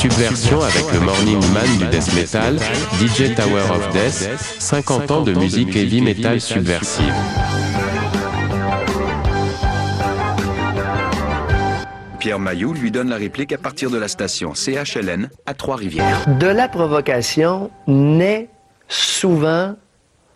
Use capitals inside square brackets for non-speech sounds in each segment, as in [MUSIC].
Subversion avec le Morning Man du Death Metal, DJ Tower of Death, 50 ans de musique heavy metal subversive. Pierre Mailloux lui donne la réplique à partir de la station CHLN à Trois-Rivières. De la provocation naît souvent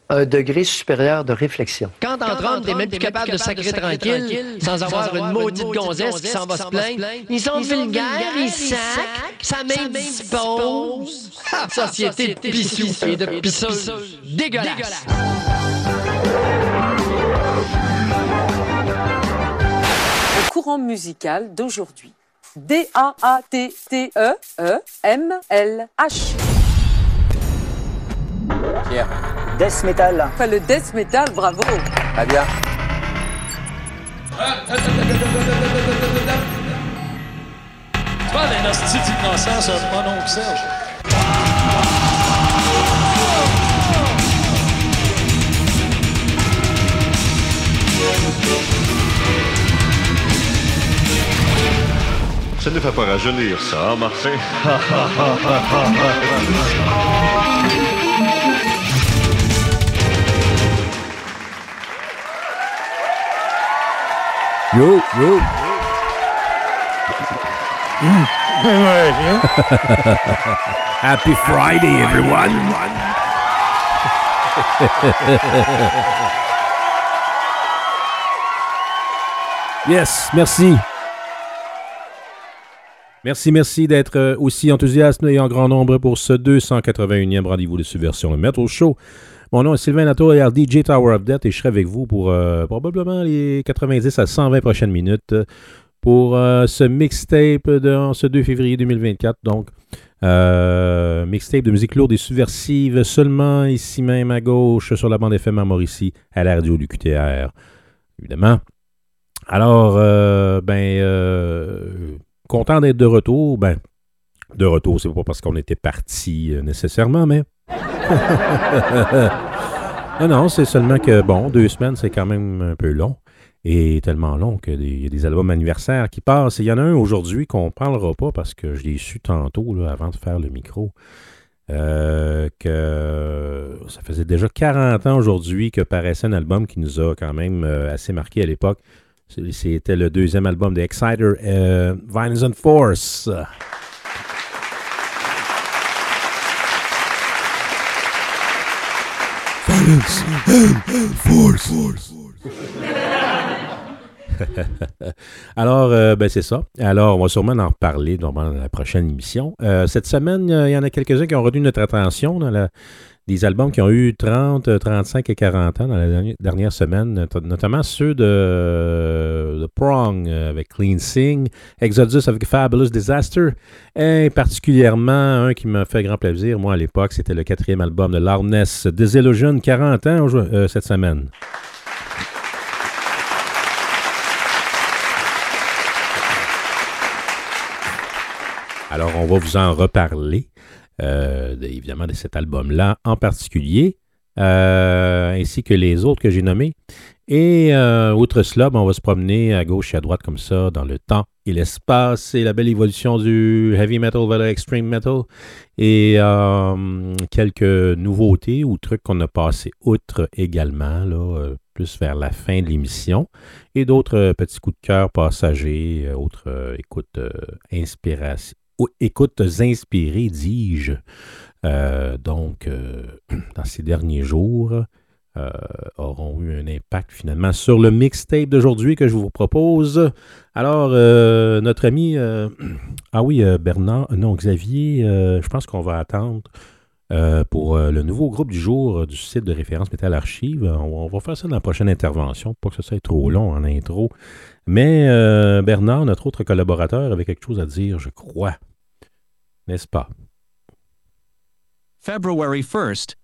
un degré supérieur de réflexion. Quand entre hommes, t'es même plus capable de sacrer tranquille, sans avoir une maudite gonzesse qui s'en va se plaindre. Ils sont vulgaires, ils sacrent, ça m'indispose. Société de pissous et de pisseuses. Dégueulasse. Le courant musical d'aujourd'hui. D-A-A-T-T-E-E-M-L-H. Pierre. Death metal. Enfin, le death metal, bravo. Très bien. C'est pas un hostie d'innocence, mon oncle Serge. Ça ne fait pas rajeunir, ça, hein, Martin? [LAUGHS] Yo, yo. [LAUGHS] Happy Friday, everyone. [LAUGHS] yes, merci. Merci, merci d'être euh, aussi enthousiaste et en grand nombre pour ce 281e rendez-vous de Subversion, le Metal Show. Mon nom est Sylvain Latour et DJ Tower of Death et je serai avec vous pour euh, probablement les 90 à 120 prochaines minutes euh, pour euh, ce mixtape de ce 2 février 2024. Donc, mixtape de musique lourde et subversive seulement ici même à gauche sur la bande FM à Mauricie à la radio du QTR, évidemment. Alors, euh, ben, euh, content d'être de retour. Ben, de retour, c'est pas parce qu'on était parti nécessairement, mais. [LAUGHS] non, non, c'est seulement que, bon, deux semaines, c'est quand même un peu long. Et tellement long qu'il y a des albums anniversaires qui passent. Il y en a un aujourd'hui qu'on ne parlera pas parce que je l'ai su tantôt, avant de faire le micro. euh, que ça faisait déjà 40 ans aujourd'hui que paraissait un album qui nous a quand même euh, assez marqué à l'époque. C'était le deuxième album de Exciter, euh, Violence and Force. Violence and Force. [LAUGHS] Alors, euh, ben c'est ça. Alors, on va sûrement en reparler dans la prochaine émission. Euh, cette semaine, euh, il y en a quelques-uns qui ont retenu notre attention dans la- des albums qui ont eu 30, euh, 35 et 40 ans dans la dernière, semaine, not- notamment ceux de, de Prong euh, avec Clean Sing, Exodus avec Fabulous Disaster, et particulièrement un qui m'a fait grand plaisir, moi à l'époque, c'était le quatrième album de Loudness, Disillusion, 40 ans euh, cette semaine. Alors, on va vous en reparler, euh, de- évidemment, de cet album-là en particulier, euh, ainsi que les autres que j'ai nommés. Et euh, outre cela, ben, on va se promener à gauche et à droite comme ça dans le temps et l'espace. Et la belle évolution du heavy metal vers le extreme metal. Et quelques nouveautés ou trucs qu'on a passé outre également, là, plus vers la fin de l'émission. Et d'autres petits coups de cœur passagers, autres écoutes inspiration- écoutes inspirées, dis-je. Euh, donc, euh, [CLEARS THROAT] dans ces derniers jours, euh, auront eu un impact finalement sur le mixtape d'aujourd'hui que je vous propose. Alors, notre ami, [CLEARS THROAT] ah oui, Bernard, non, Xavier, je pense qu'on va attendre euh, pour euh, le nouveau groupe du jour euh, du site de référence Métal Archive. On, on va faire ça dans la prochaine intervention, pas que ce soit trop long en intro. Mais euh, Bernard, notre autre collaborateur, avait quelque chose à dire, je crois. N'est-ce pas? February 1st,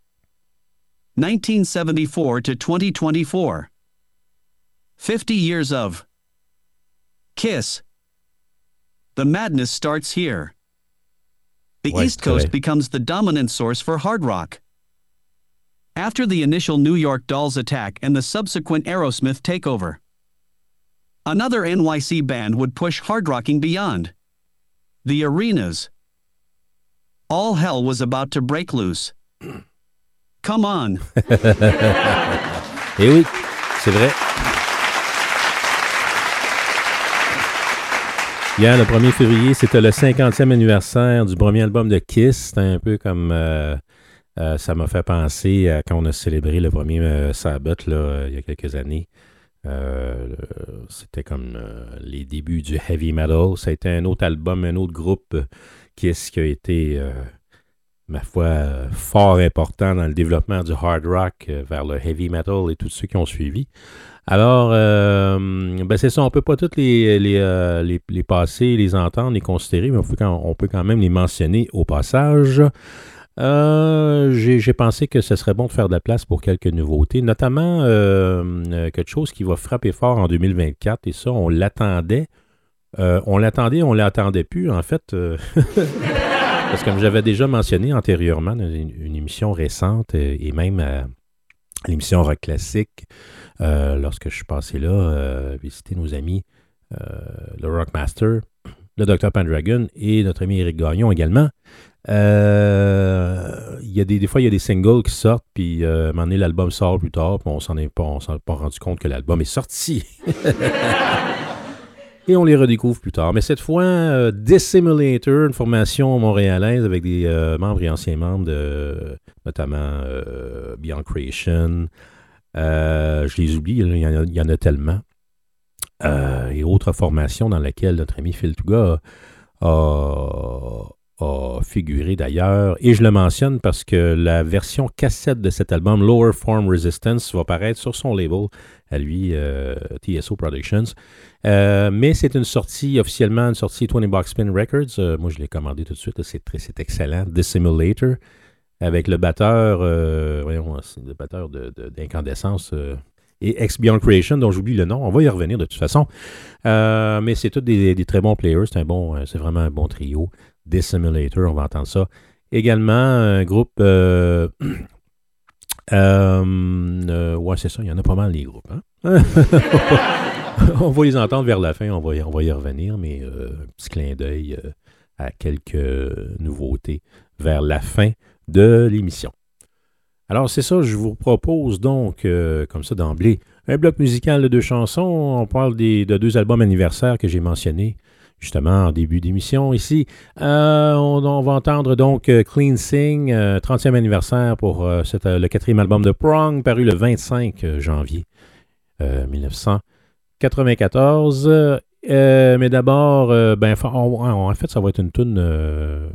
1974 to 2024. 50 years of Kiss. The madness starts here. The East. Coast becomes the dominant source for hard rock. After the initial New York Dolls attack and the subsequent Aerosmith takeover, another NYC band would push hard rocking beyond the arenas all hell was about to break loose. [CLEARS THROAT] Come on. [LAUGHS] Eh oui, c'est vrai. Hier, le 1er février, c'était le 50e anniversaire du premier album de Kiss. C'était un peu comme... euh, euh, ça m'a fait penser à quand on a célébré le premier euh, Sabbath euh, il y a quelques années. C'était comme les débuts du heavy metal. Ça a été un autre album, un autre groupe Kiss qui a été, ma foi, fort important dans le développement du hard rock euh, vers le heavy metal et tous ceux qui ont suivi. Alors, euh, ben c'est ça, on peut pas toutes les, euh, les, les passer, les entendre, les considérer, mais on peut quand, on peut quand même les mentionner au passage. J'ai pensé que ce serait bon de faire de la place pour quelques nouveautés, notamment quelque chose qui va frapper fort en 2024, et ça, on l'attendait. On l'attendait, on l'attendait plus, en fait. [LAUGHS] euh, parce que comme j'avais déjà mentionné antérieurement dans une, émission récente, euh, et même à l'émission Rock Classique, euh, lorsque je suis passé là, euh, visiter nos amis, euh, le Rockmaster, le Dr. Pendragon et notre ami Eric Gagnon également. Euh, y a des, fois, il y a des singles qui sortent, puis euh, à un moment donné, l'album sort plus tard, puis on s'en on s'en est pas rendu compte que l'album est sorti. [LAUGHS] Et on les redécouvre plus tard. Mais cette fois, euh, Dissimulator, une formation montréalaise avec des euh, membres et anciens membres de notamment euh, Beyond Creation. Euh, je les oublie, il y en a, tellement. Et autres formations dans lesquelles notre ami Phil Touga a figuré d'ailleurs. Et je le mentionne parce que la version cassette de cet album, Lower Form Resistance, va paraître sur son label, à lui, euh, TSO Productions. Euh, mais c'est une sortie, officiellement, une sortie 20 Box Spin Records. Euh, moi, je l'ai commandé tout de suite. C'est très- excellent. Dissimulator, avec le batteur, voyons, le batteur de- de- d'incandescence et Ex Beyond Creation, dont j'oublie le nom. On va y revenir de toute façon. Mais c'est tous des, des très bons players. C'est un bon, c'est vraiment un bon trio. Dissimulator, on va entendre ça. Également, un groupe. euh, [CLEARS THROAT] euh, euh, ouais, c'est ça. Il y en a pas mal, les groupes. hein? [LAUGHS] on va les entendre vers la fin. On va y, revenir. Mais un petit clin d'œil à quelques nouveautés vers la fin de l'émission. Alors, c'est ça, je vous propose donc, comme ça d'emblée, un bloc musical de deux chansons. On parle des, de deux albums anniversaires que j'ai mentionnés justement en début d'émission ici. Euh, on, va entendre donc euh, Clean Sing, euh, 30e anniversaire pour euh, cet, euh, le quatrième album de Prong, paru le 25 janvier euh, 1994. Euh, mais d'abord, ben, en fait, ça va être une tune, euh,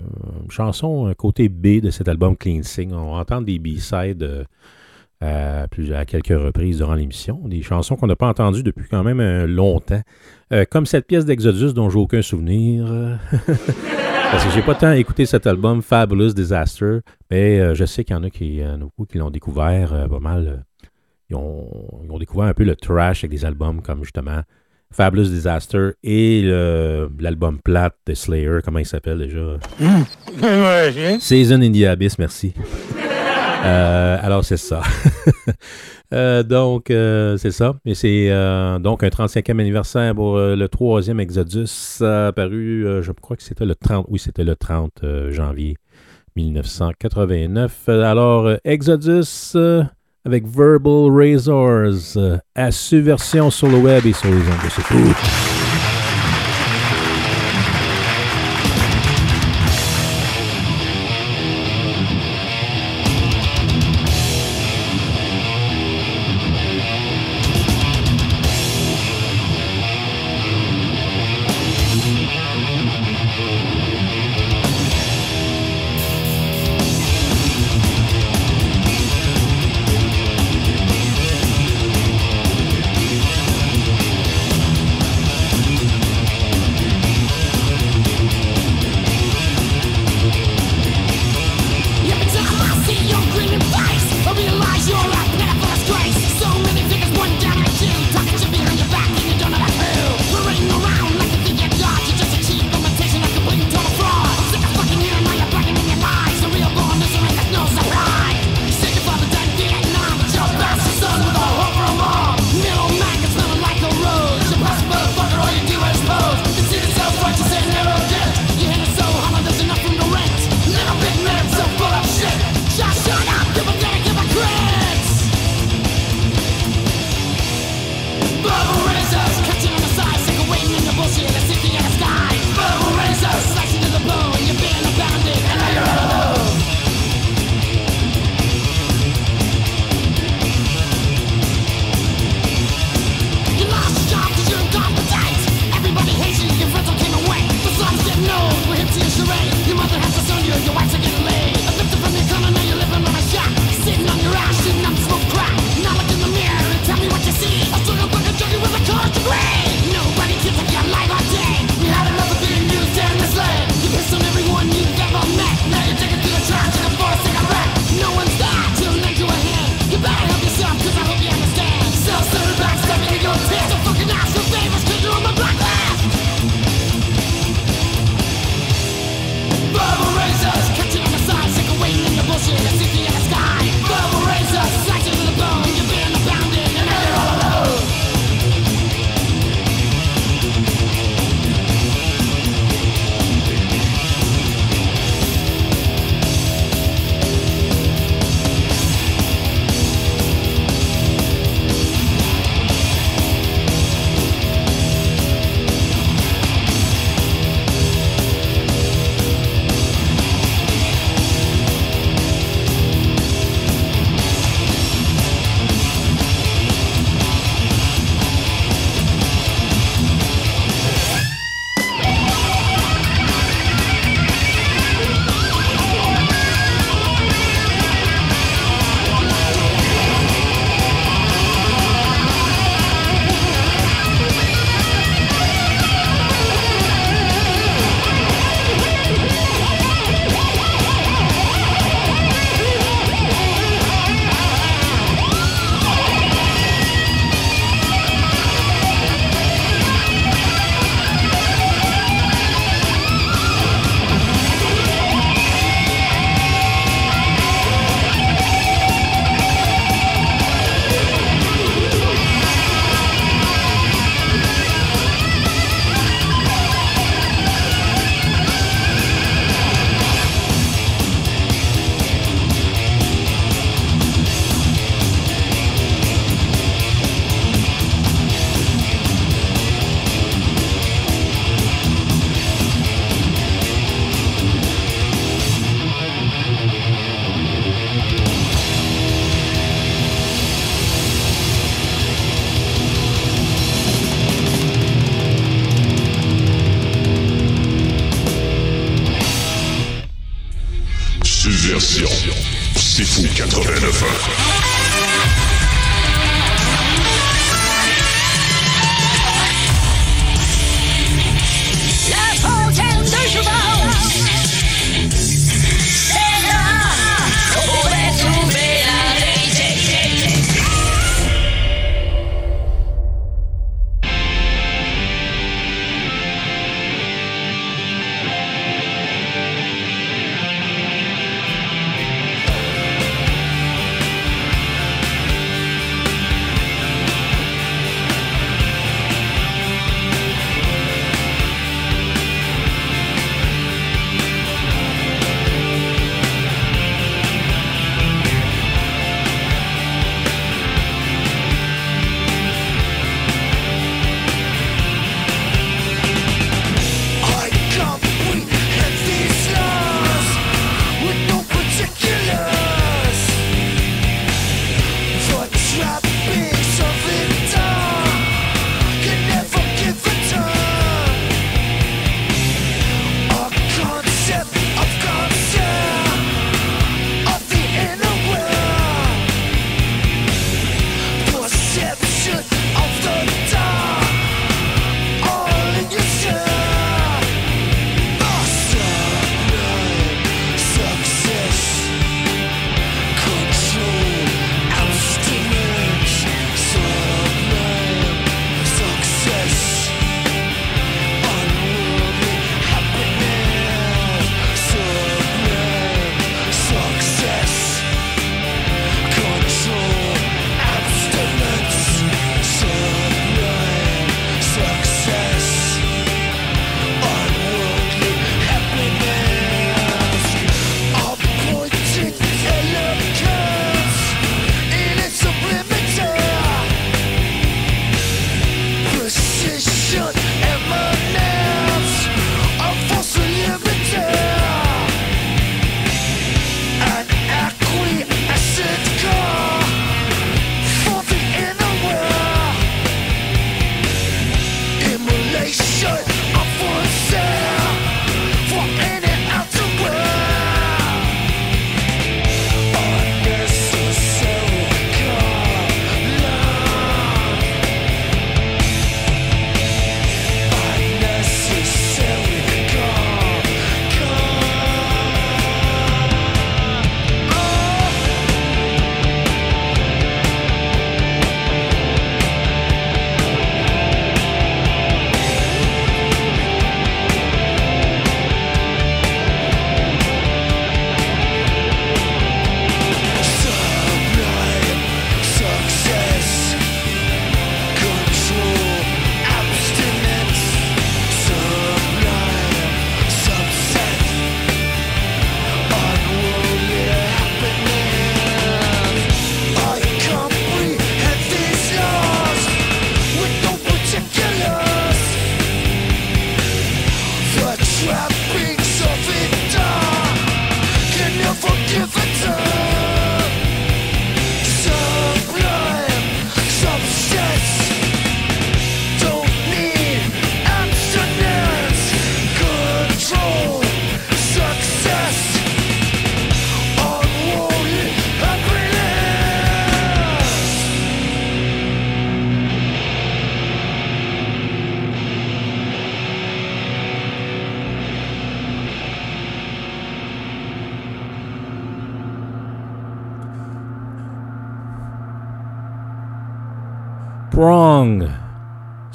chanson, côté B de cet album Clean Sing. On va entendre des B-sides à, plus- à quelques reprises durant l'émission. Des chansons qu'on n'a pas entendues depuis quand même euh, longtemps. Euh, comme cette pièce d'Exodus dont j'ai aucun souvenir. euh, [LAUGHS] Parce que j'ai pas tant écouté cet album Fabulous Disaster, mais euh, je sais qu'il y en a qui, euh, beaucoup qui l'ont découvert euh, pas mal. euh, ils, ont, ils ont découvert un peu le trash avec des albums comme justement Fabulous Disaster et l'album plate de Slayer, comment il s'appelle déjà? Season in the Abyss, merci. Euh, alors, c'est ça. [LAUGHS] Euh, donc, euh, c'est ça. Et c'est donc un 35e anniversaire pour le troisième Exodus, apparu, je crois que c'était le 30, oui, c'était le 30 euh, janvier 1989. Euh, Alors, Exodus avec Verbal Razors, à subversion sur le web et sur les ondes de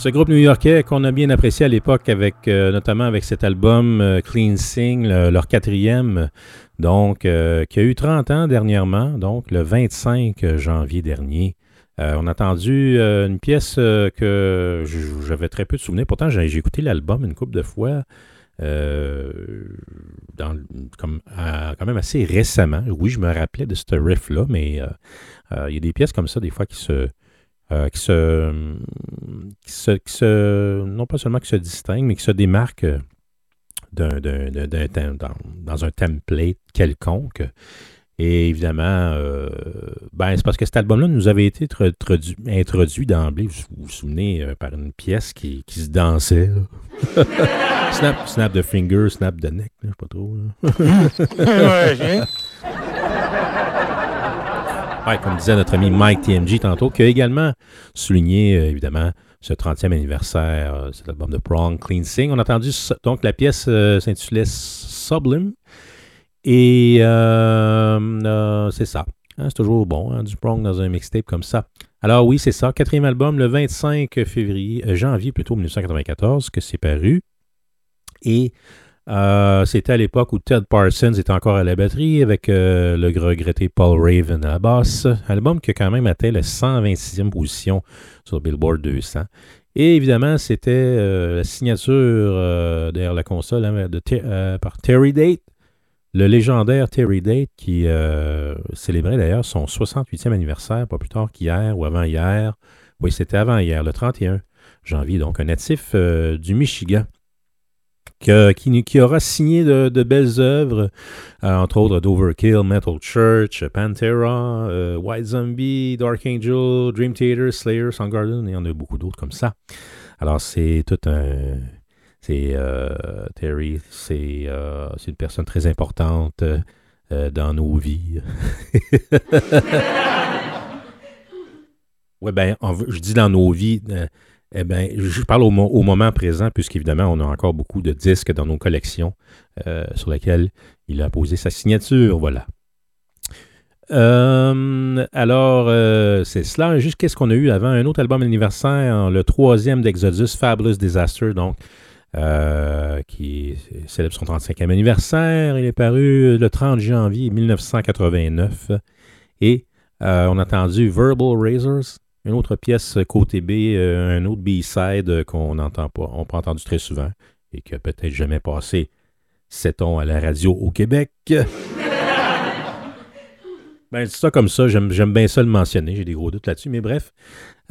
Ce groupe new-yorkais qu'on a bien apprécié à l'époque, avec euh, notamment avec cet album euh, Clean Sing, leur quatrième, donc euh, qui a eu 30 ans dernièrement, donc le 25 janvier dernier. on a entendu une pièce que j'avais très peu de souvenirs. Pourtant, j'ai écouté l'album une couple de fois. Comme, quand même assez récemment. Oui, je me rappelais de ce riff-là, mais il y a des pièces comme ça, des fois, qui se, euh, qui, se, qui, se, non pas seulement qui se distingue, mais qui se démarque euh, d'un, d'un, d'un dans, dans, un template quelconque. Et évidemment, euh, ben, c'est parce que cet album-là nous avait été introduit, introduit d'emblée, vous vous souvenez, par une pièce qui, qui se dansait. [LAUGHS] snap, snap de finger, snap de neck, je ne sais pas trop. [LAUGHS] [LAUGHS] Comme disait notre ami Mike TMG tantôt, qui a également souligné, euh, évidemment, ce 30e anniversaire, euh, cet album de Prong Clean Sing. On a entendu donc la pièce euh, s'intitulait Sublime. Et euh, c'est ça. Hein, c'est toujours bon, hein, du Prong dans un mixtape comme ça. Alors oui, c'est ça. Quatrième album, le 25 février, janvier plutôt 1994, que c'est paru. Et euh, c'était à l'époque où Ted Parsons était encore à la batterie avec euh, le regretté Paul Raven à la basse. Album qui quand même atteint la 126e position sur Billboard 200. Et évidemment, c'était euh, la signature derrière la console hein, de par Terry Date, le légendaire Terry Date qui célébrait d'ailleurs son 68e anniversaire, pas plus tard qu'hier ou avant-hier. Oui, c'était avant-hier, le 31 janvier, donc un natif du Michigan qui, aura signé de, belles œuvres, euh, entre autres d'Overkill, Metal Church, Pantera, euh, White Zombie, Dark Angel, Dream Theater, Slayer, Soundgarden, et il y en a beaucoup d'autres comme ça. Alors, c'est tout un. C'est euh, Terry, c'est une personne très importante dans nos vies. [LAUGHS] Oui, ben, en- je dis dans nos vies, eh ben, je parle au, mo- au moment présent, puisqu'évidemment, on a encore beaucoup de disques dans nos collections euh, sur lesquels il a posé sa signature. Voilà. Euh, alors, euh, c'est cela. Juste qu'est-ce qu'on a eu avant? Un autre album anniversaire, le troisième d'Exodus, Fabulous Disaster, donc, qui célèbre son 35e anniversaire. Il est paru le 30 janvier 1989. Et on a entendu Verbal Razors, une autre pièce côté B, euh, un autre B-side qu'on n'entend pas, on pas entendu très souvent et qui peut-être jamais passé, sait-on, à la radio au Québec. [LAUGHS] Ben, c'est ça comme ça, j'aime, bien ça le mentionner, j'ai des gros doutes là-dessus, mais bref.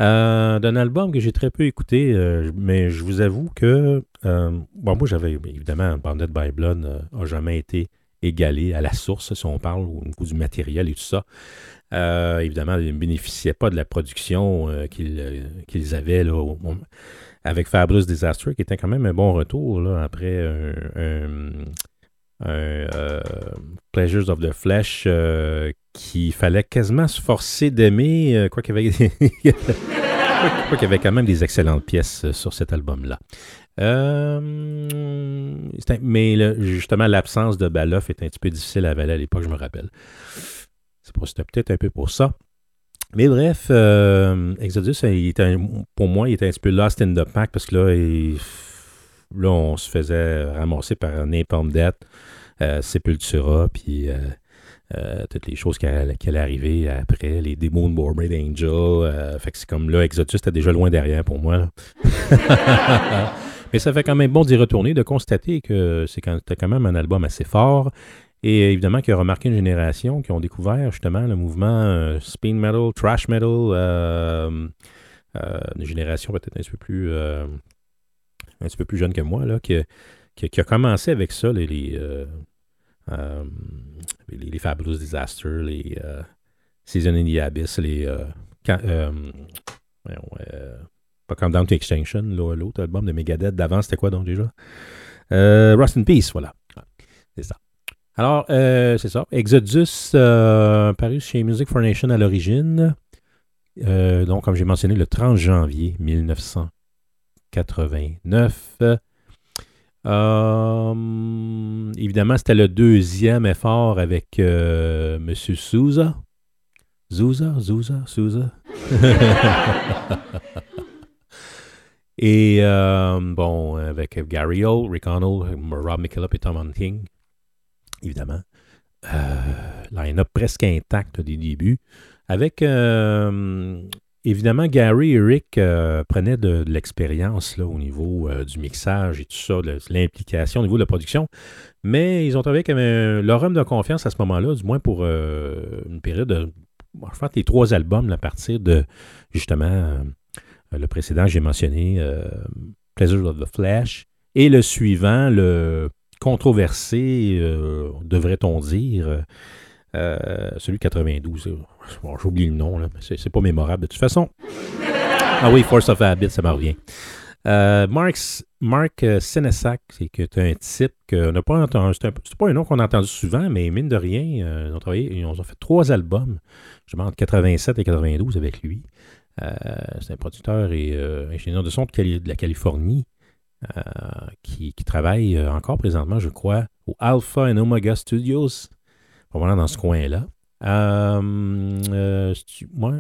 Euh, d'un album que j'ai très peu écouté, euh, mais je vous avoue que, bon, moi j'avais, évidemment, Banded by Blood n'a jamais été égalé à la source, si on parle au niveau du matériel et tout ça. Euh, évidemment, ils ne bénéficiaient pas de la production euh, qu'ils, euh, qu'ils avaient là, avec Fabulous Disaster, qui était quand même un bon retour après un, Pleasures of the Flesh qu'il fallait quasiment se forcer d'aimer, [LAUGHS] quoi qu'il y avait, quand même des excellentes pièces sur cet album-là. Mais justement, l'absence de Baloff est un petit peu difficile à avaler à l'époque, je me rappelle. C'était peut-être un peu pour ça. Mais bref, euh, Exodus, il était un- pour moi, il était un petit peu lost in the pack parce que là, il- là on se faisait ramasser par Napalm Death, euh, Sepultura, puis euh, toutes les choses qui, allaient- arriver après, les démons de Morbid Angel. fait que c'est comme là, Exodus était déjà loin derrière pour moi. [LAUGHS] Mais ça fait quand même bon d'y retourner, de constater que c'est quand même un album assez fort. Et évidemment, qui a remarqué une génération qui ont découvert justement le mouvement euh, speed metal, trash metal, euh, euh, une génération peut-être un petit peu plus, un petit peu plus jeune que moi, là, qui, qui- a commencé avec ça, les, les, les, les Fabulous Disasters, les Season in the Abyss, les. pas Countdown to Extinction, l'autre album de Megadeth d'avant, c'était quoi donc déjà? Rust in Peace, voilà. C'est ça. Alors, euh, c'est ça. Exodus, euh, paru chez Music for Nation à l'origine. Euh, donc, comme j'ai mentionné, le 30 janvier 1989. Euh, évidemment, c'était le deuxième effort avec M. Souza. Souza, Souza, Souza. [LAUGHS] Et bon, avec Gary Hall, Rick Arnold, Rob McKillop et Tom Hunting, évidemment. Euh, Line-up presque intact des débuts. Avec, euh, évidemment, Gary et Rick euh, prenaient de, l'expérience là, au niveau euh, du mixage et tout ça, de l'implication au niveau de la production. Mais ils ont travaillé un- leur homme de confiance à ce moment-là, du moins pour une période de. je les trois albums, à partir de justement le précédent, j'ai mentionné Pleasure of the Flesh, et le suivant, le controversé, euh, devrait-on dire, Euh, celui de 92, euh, j'oublie le nom, là, mais c'est pas mémorable de toute façon. Ah oui, Force of Habit, ça m'en revient. Mark, Senesac, c'est un type qu'on n'a pas entendu. C'est pas un nom qu'on a entendu souvent, mais mine de rien, euh, ils, ont travaillé, fait trois albums, je entre 87 et 92 avec lui. C'est un producteur et ingénieur de son de, de la Californie qui, qui travaille euh, encore présentement, je crois, au Alpha and Omega Studios, probablement dans ce coin-là. Euh, euh.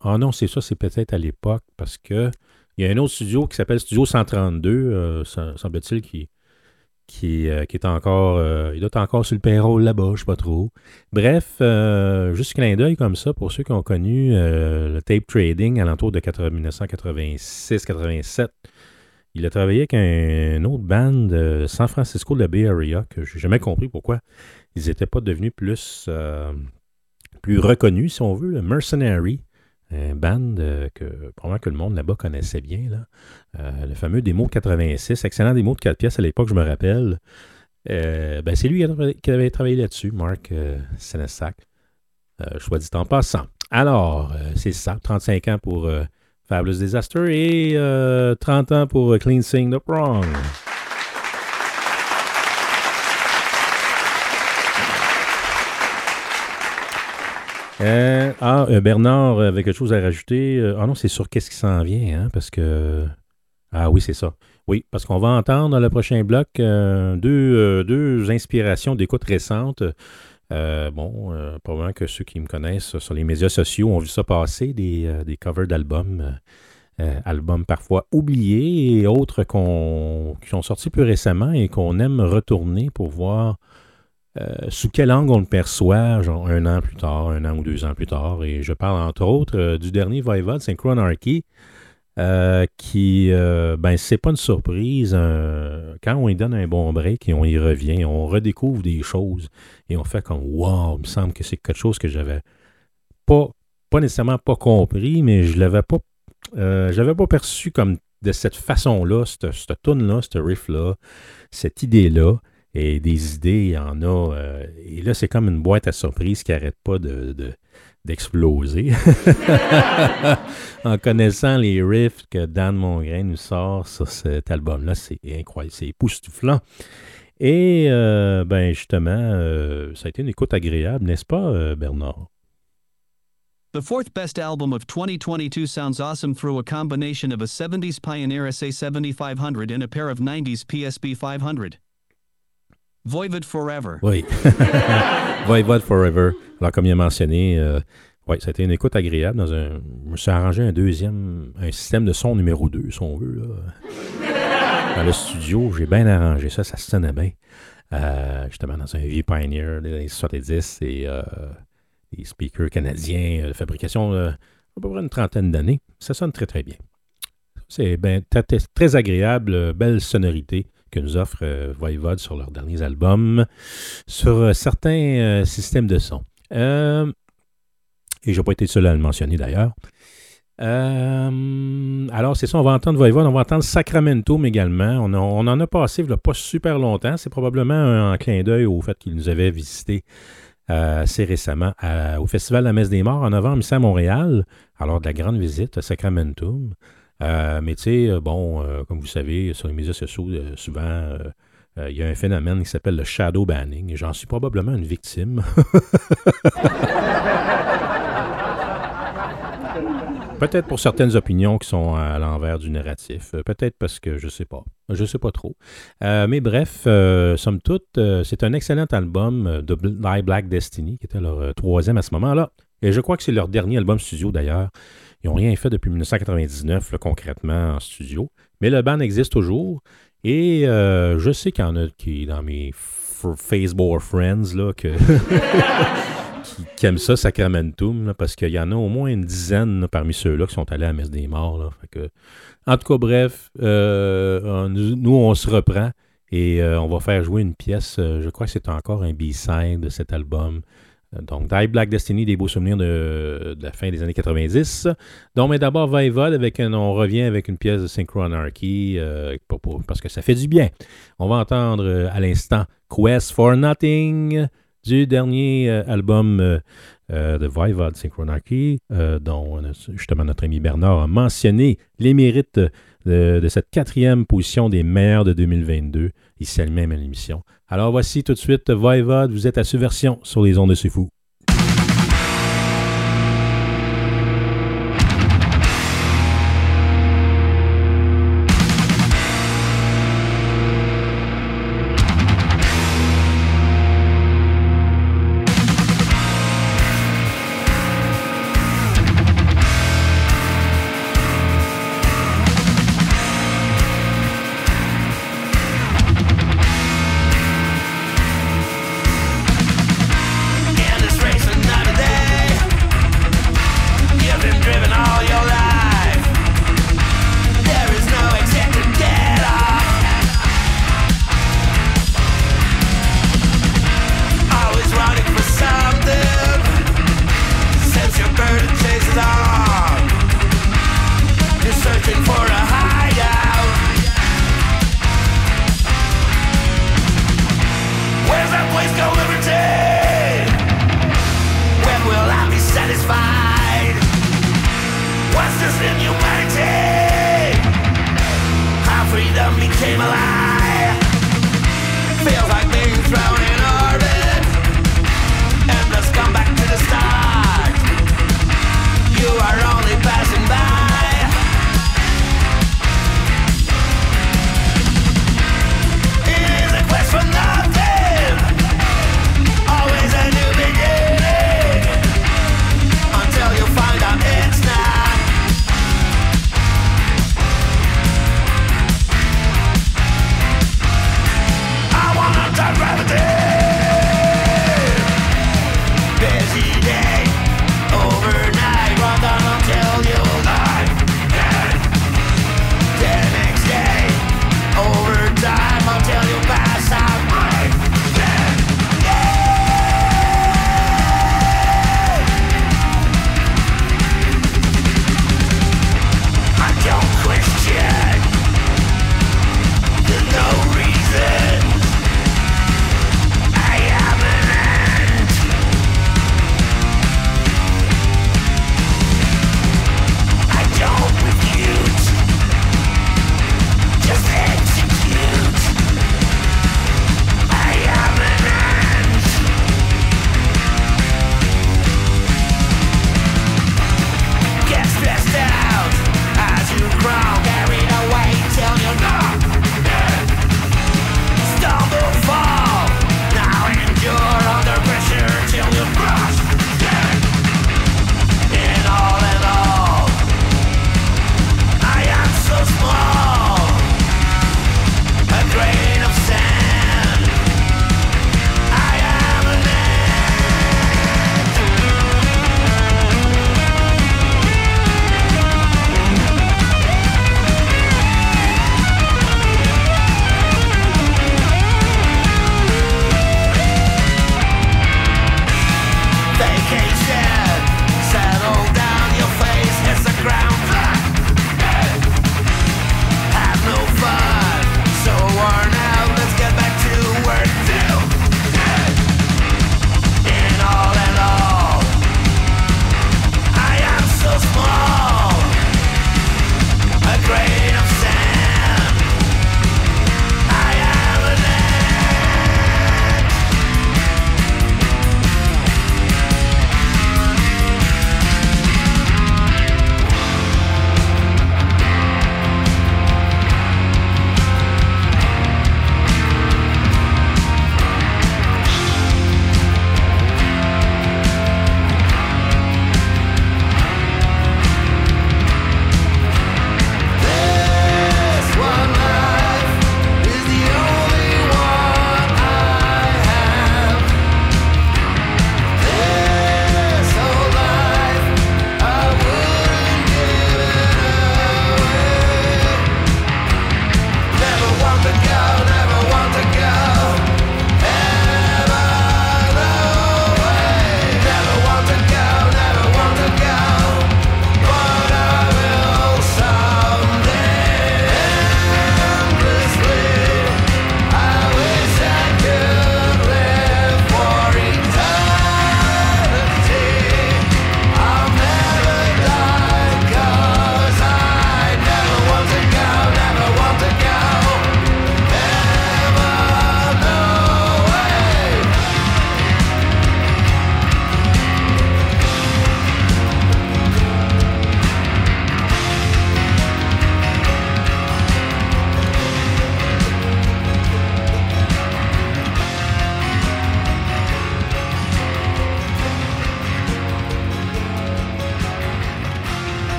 Ah non, c'est ça, c'est peut-être à l'époque parce que il y a un autre studio qui s'appelle Studio 132, euh, sem- semble-t-il, qui, qui, euh, qui est encore. euh, il doit être encore sur le payroll là-bas, je sais pas trop. Bref, euh, juste clin d'œil comme ça pour ceux qui ont connu euh, le tape trading à l'entour de 1986-87. Il a travaillé avec un, autre band de San Francisco de la Bay Area que j'ai jamais compris pourquoi ils n'étaient pas devenus plus, euh, plus reconnus, si on veut, le Mercenary. Un band euh, que probablement que le monde là-bas connaissait bien. Euh, le fameux démo de 86, excellent démo de 4 pièces à l'époque, je me rappelle. Euh, ben, c'est lui qui avait, travaillé là-dessus, euh, Senesac. Euh, dit en passant. Alors, euh, c'est ça, 35 ans pour euh, Fabulous Disaster et euh, 30 ans pour euh, Cleansing the Prong. Euh, ah, euh, Bernard euh, avait quelque chose à rajouter. Euh, ah non, c'est sur qu'est-ce qui s'en vient, hein, parce que... Ah oui, c'est ça. Oui, parce qu'on va entendre dans le prochain bloc euh, deux, euh, deux inspirations d'écoute récentes. Euh, bon, euh, probablement que ceux qui me connaissent sur les médias sociaux ont vu ça passer, des, euh, des covers d'albums, albums parfois oubliés et autres qui sont sortis plus récemment et qu'on aime retourner pour voir sous quel angle on le perçoit, genre un an plus tard, un an ou deux ans plus tard. Et je parle entre autres du dernier Voivode, Synchronarchy, euh, qui, euh, ben, c'est pas une surprise. quand on y donne un bon break et on y revient, on redécouvre des choses et on fait comme Wow, il me semble que c'est quelque chose que j'avais pas, pas nécessairement pas compris, mais je l'avais pas, euh, je l'avais pas perçu comme de cette façon-là, cette, cette tune-là, ce riff-là, cette idée-là. Et des idées, il y en a. et là, c'est comme une boîte à surprise qui n'arrête pas de- d'exploser. en connaissant les riffs que Dan Mongrain nous sort sur cet album-là, c'est incroyable, c'est époustouflant. Et euh, ben justement, euh, ça a été une écoute agréable, n'est-ce pas, euh, Bernard? The fourth best album of 2022 sounds awesome through a combination of a 70s Pioneer SA7500 and a pair of 90s PSB 500. Voivod Forever. Oui. [LAUGHS] Voivode Forever. Alors, comme il a mentionné, euh, ouais, ça a été une écoute agréable. Dans un, je me suis arrangé un deuxième, un système de son numéro 2, si on veut. Là. [LAUGHS] Dans le studio, j'ai bien arrangé ça, ça sonnait bien. Euh, justement, dans un vieux Pioneer des années 70 et euh, des speakers canadiens euh, de fabrication euh, à peu près une trentaine d'années. Ça sonne très, très bien. C'est ben, très, agréable, euh, belle sonorité que nous offre euh, Voivode sur leurs derniers albums, sur euh, certains euh, systèmes de son. Et je n'ai pas été seul à le mentionner d'ailleurs. Alors, c'est ça, on va entendre Voivode, on va entendre Sacramentum également. On, en a passé pas super longtemps. C'est probablement un, clin d'œil au fait qu'il nous avait visité euh, assez récemment au Festival de la Messe des Morts en novembre ici à Montréal. Alors, de la grande visite à Sacramentum. Euh, mais tu sais, bon, euh, comme vous savez, sur les médias sociaux, euh, souvent, il y a un phénomène qui s'appelle le shadow banning. et J'en suis probablement une victime. [LAUGHS] Peut-être pour certaines opinions qui sont à l'envers du narratif. Peut-être parce que je sais pas. Je sais pas trop. Mais bref, somme toute, c'est un excellent album de Die Black Destiny, qui était leur troisième à ce moment-là. Et je crois que c'est leur dernier album studio d'ailleurs. Ils n'ont rien fait depuis 1999 là, concrètement en studio. Mais le band existe toujours. Et euh, je sais qu'il y en a qui, dans mes Facebook friends, [LAUGHS] qui, aiment ça, Sacramentum, parce qu'il y en a au moins une dizaine parmi ceux-là qui sont allés à messe des morts. en tout cas, bref, euh, on- nous, on se reprend et euh, on va faire jouer une pièce. euh, je crois que c'est encore un B-side de cet album. Euh, Donc, Die Black Destiny, des beaux souvenirs de, la fin des années 90. Donc, mais d'abord, Voivode, avec un- on revient avec une pièce de Synchronarchy, euh, pour- pour- parce que ça fait du bien. On va entendre euh, à l'instant Quest for Nothing du dernier euh, album euh, euh, de Voivod Synchronarchy, euh, dont euh, justement notre ami Bernard a mentionné les mérites de, de cette quatrième position des meilleurs de 2022, ici à lui-même à l'émission. Alors voici tout de suite Voivod, vous êtes à Subversion sur les ondes de C'est Fou.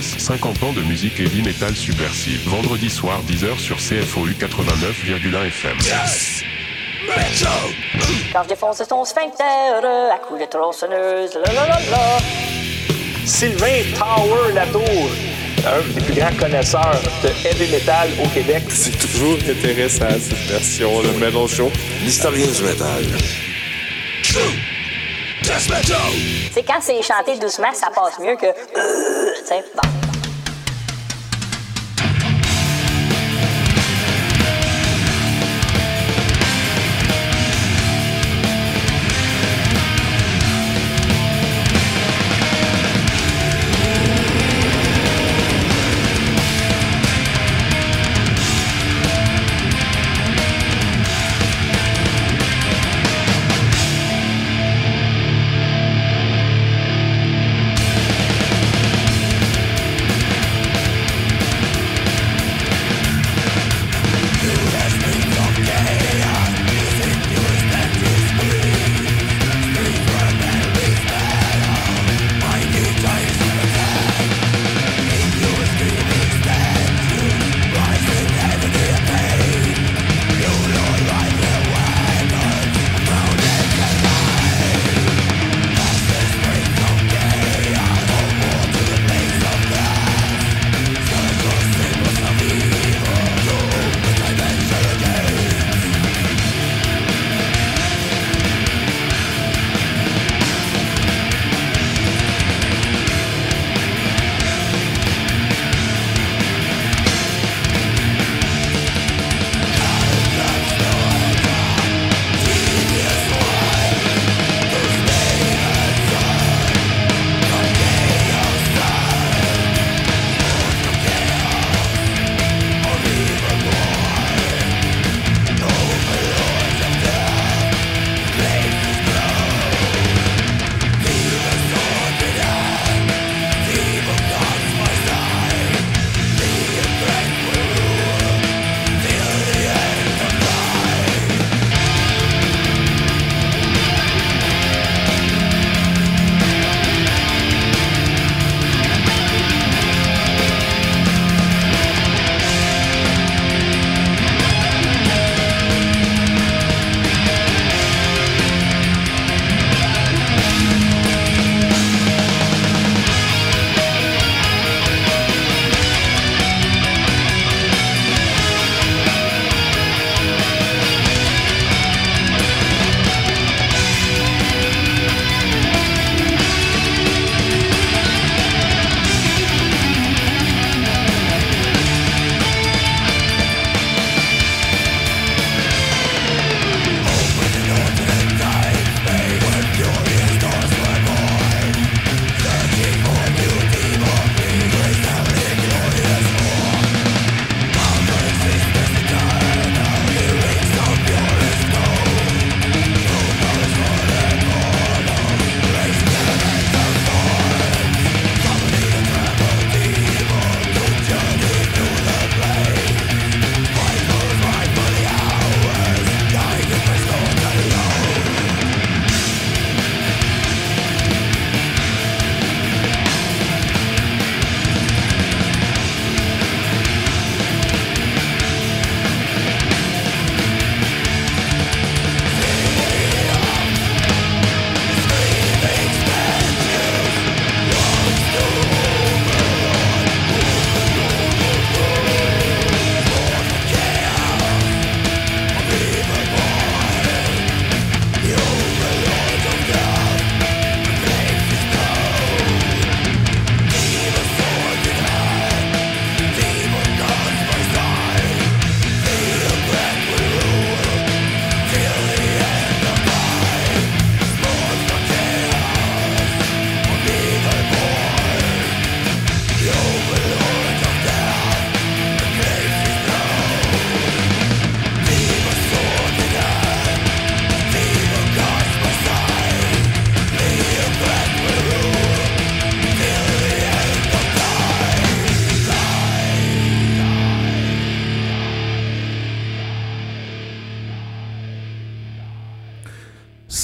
Tower of Death, 50 ans de musique heavy metal subversive. Vendredi soir 10h sur CFOU 89,1 FM. Quand je défonce ton sphincter à coups de tronçonneuse, la la la la. Sylvain Tower Latour, un des plus grands connaisseurs de heavy metal au Québec. C'est toujours intéressant cette version, le metal show. L'historien du métal. C'est quand c'est chanté doucement, ça passe mieux que.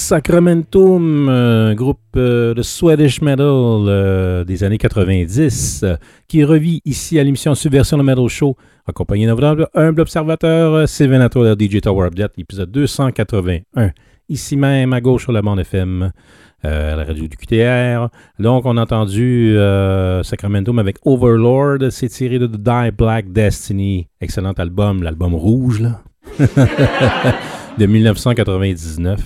Sacramentum, un groupe euh, de Swedish Metal euh, des années 90, euh, qui revit ici à l'émission Subversion de Metal Show, accompagné d'un humble observateur, euh, Sylvain Latour DJ Tower Update, épisode 281, ici même à gauche sur la bande FM, euh, à la radio du QTR. Donc, on a entendu euh, Sacramentum avec Overlord, c'est tiré de The Die Black Destiny, excellent album, l'album rouge, là. [LAUGHS] de 1999.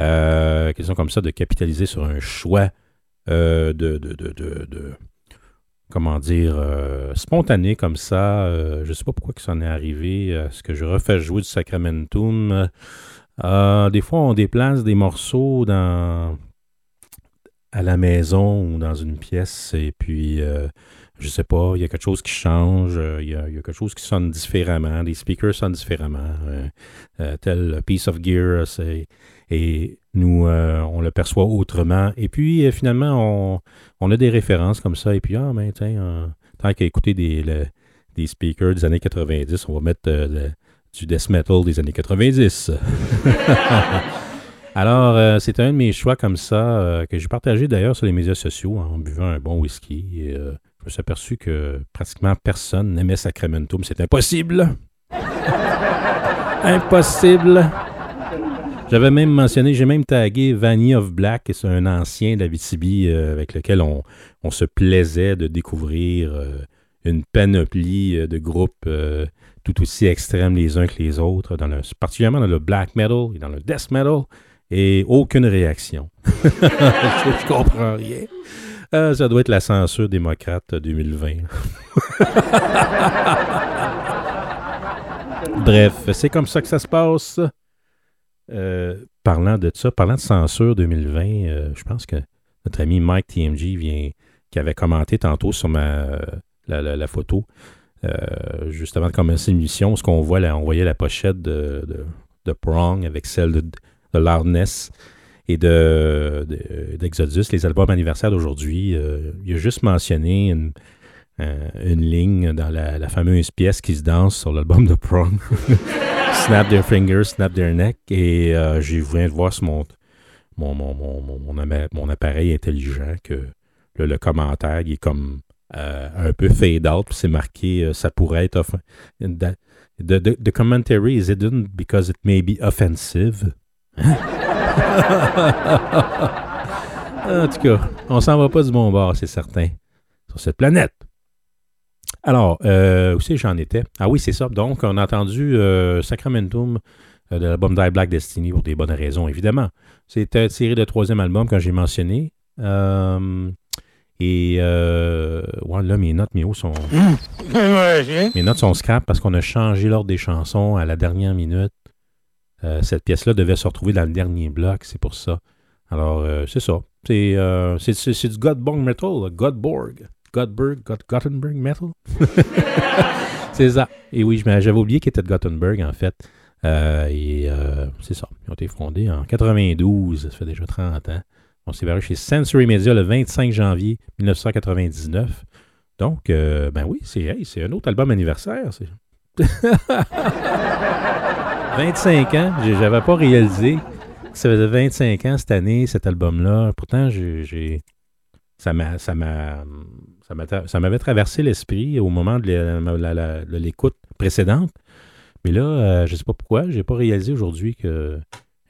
Euh, question comme ça de capitaliser sur un choix euh, de, de, de, de- comment dire, euh, spontané comme ça. Euh, je ne sais pas pourquoi que ça en est arrivé. Est-ce que je refais jouer du Sacramentum? Des fois, on déplace des morceaux dans à la maison ou dans une pièce et puis je sais pas, il y a quelque chose qui change, il y, a, quelque chose qui sonne différemment, les speakers sonnent différemment, tel piece of gear, c'est- et nous, euh, on le perçoit autrement. Et puis, euh, finalement, on, on a des références comme ça, et puis, ah, ben, tiens, euh, tant qu'à écouter des, des speakers des années 90, on va mettre du death metal des années 90. [LAUGHS] Alors, c'est un de mes choix comme ça que j'ai partagé d'ailleurs sur les médias sociaux en buvant un bon whisky. Et, je me suis aperçu que pratiquement personne n'aimait Sacramentum. C'est impossible! [LAUGHS] impossible! J'avais même mentionné, j'ai même tagué Vanny of Black, c'est un ancien d'Abitibi euh, avec lequel on, on se plaisait de découvrir euh, une panoplie euh, de groupes euh, tout aussi extrêmes les uns que les autres, particulièrement dans le black metal et dans le death metal, et aucune réaction. [LAUGHS] je, je comprends rien. Ça doit être la censure démocrate 2020. [LAUGHS] Bref, c'est comme ça que ça se passe. Euh, parlant de ça, parlant de censure 2020, euh, je pense que notre ami Mike TMG vient, qui avait commenté tantôt sur ma, la, la- photo, euh, juste avant de commencer l'émission, ce qu'on voit là, on voyait la pochette de, de, Prong avec celle de, de et de, de- d'Exodus, les albums anniversaires d'aujourd'hui. Euh, il a juste mentionné une, euh, une ligne dans la, la fameuse pièce qui se danse sur l'album de Prong. [LAUGHS] snap their fingers, snap their neck. Et euh, j'ai viens de voir sur mon, mon, mon, mon, mon, appareil intelligent que le, le commentaire est comme euh, un peu fade out. C'est marqué, euh, ça pourrait être. the, the, the commentary is hidden because it may be offensive. [LAUGHS] en tout cas, on s'en va pas du bon bord, c'est certain, sur cette planète. Alors, euh, où c'est que j'en étais? Ah oui, c'est ça. Donc, on a entendu euh, Sacramentum euh, de l'album Die Black Destiny pour des bonnes raisons, évidemment. C'était tiré de troisième album, quand j'ai mentionné. Euh, et euh, ouais, là, mes notes, mes hauts sont. Mes notes sont scrap parce qu'on a changé l'ordre des chansons à la dernière minute. Cette pièce-là devait se retrouver dans le dernier bloc, c'est pour ça. Alors, euh, c'est ça. C'est c'est- c'est- c'est du Godborg Metal. Godborg. God, Gothenburg Metal. [LAUGHS] c'est ça. Et oui, j'avais oublié qu'il était de Gothenburg, en fait. Euh, et euh, c'est ça. Ils ont été fondés en 92, ça fait déjà 30 ans. On s'est barré chez Sensory Media le 25 janvier 1999. Donc, euh, ben oui, c'est un autre album anniversaire. c'est- [LAUGHS] 25 ans, j'avais pas réalisé que ça faisait 25 ans cette année, cet album-là. Pourtant, j'ai- ça m'a, ça m'avait traversé l'esprit au moment de l'écoute précédente. Mais là, euh, je sais pas pourquoi, j'ai pas réalisé aujourd'hui que,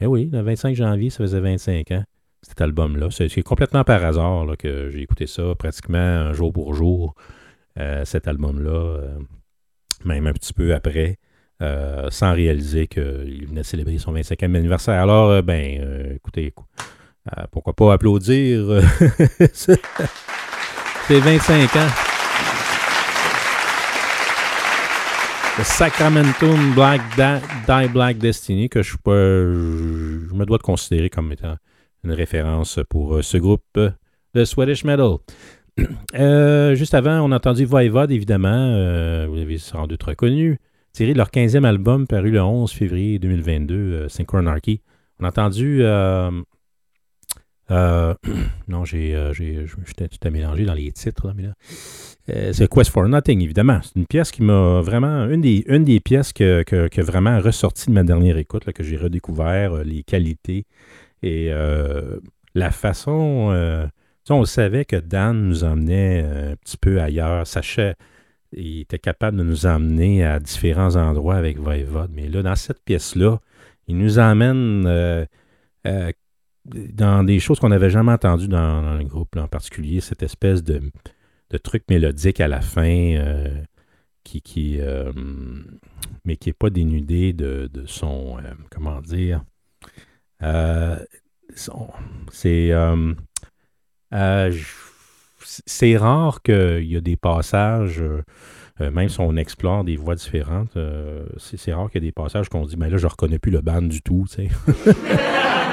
eh oui, le 25 janvier, ça faisait 25 ans, cet album-là. C'est, complètement par hasard que j'ai écouté ça pratiquement un jour pour jour, euh, cet album-là, euh, même un petit peu après. sans réaliser qu'il venait célébrer son 25e anniversaire. Alors, ben, écoutez, écou- pourquoi pas applaudir [LAUGHS] c'est 25 ans. Le Sacramentum Black Da- Die Black Destiny, que je, peux- je, me dois de considérer comme étant une référence pour euh, ce groupe euh, de Swedish Metal. [CLEARS THROAT] Euh, juste avant, on a entendu Voivod, évidemment, euh, vous l'avez sans doute reconnu, tiré de leur 15e album paru le 11 février 2022, euh, Synchronarchy. On a entendu euh, [CLEARS THROAT] non, j'ai, euh, j'étais tout à mélanger dans les titres, mais là. Euh, c'est Quest for Nothing, évidemment. C'est une pièce qui m'a vraiment. Une des, une des pièces que, que, vraiment ressorti de ma dernière écoute, là, que j'ai redécouvert, les qualités et la façon. on savait que Dan nous emmenait un petit peu ailleurs. Sachait. Il était capable de nous emmener à différents endroits avec Voivode. Mais là, dans cette pièce-là, il nous emmène dans des choses qu'on n'avait jamais entendues dans, le groupe, en particulier cette espèce de, truc mélodique à la fin euh, qui, euh, mais qui n'est pas dénudé de, son, euh, comment dire, c'est c'est rare qu'il y a des passages, même si on explore des voix différentes, c'est rare qu'il y ait des passages qu'on dit, mais là, je reconnais plus le band du tout, tu sais. [LAUGHS]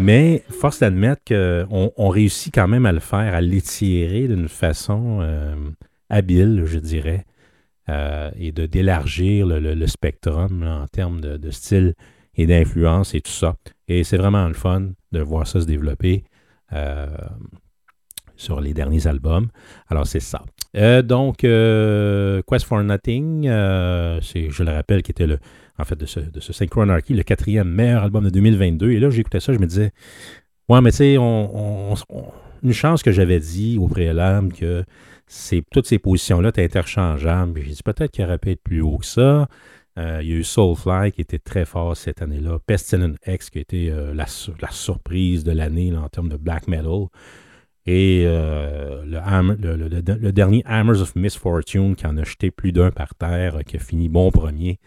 Mais force d'admettre qu'on on réussit quand même à le faire, à l'étirer d'une façon euh, habile, je dirais, euh, et de d'élargir le, le- spectrum en termes de, style et d'influence et tout ça. Et c'est vraiment le fun de voir ça se développer euh, sur les derniers albums. Alors c'est ça. Donc, Quest for Nothing, c'est, je le rappelle, qui était le, en fait, de ce, Synchronarchy, le quatrième meilleur album de 2022. Et là, j'écoutais ça, je me disais, ouais, mais tu sais, une chance que j'avais dit au préalable que toutes ces positions-là étaient interchangeables. J'ai dit peut-être qu'il aurait pu être plus haut que ça. Euh, il y a eu Soulfly qui était très fort cette année-là. Pestilent X qui été euh, la, sur- la surprise de l'année en termes de black metal. Et euh, le, le- dernier Hammers of Misfortune qui en a jeté plus d'un par terre, qui a fini bon premier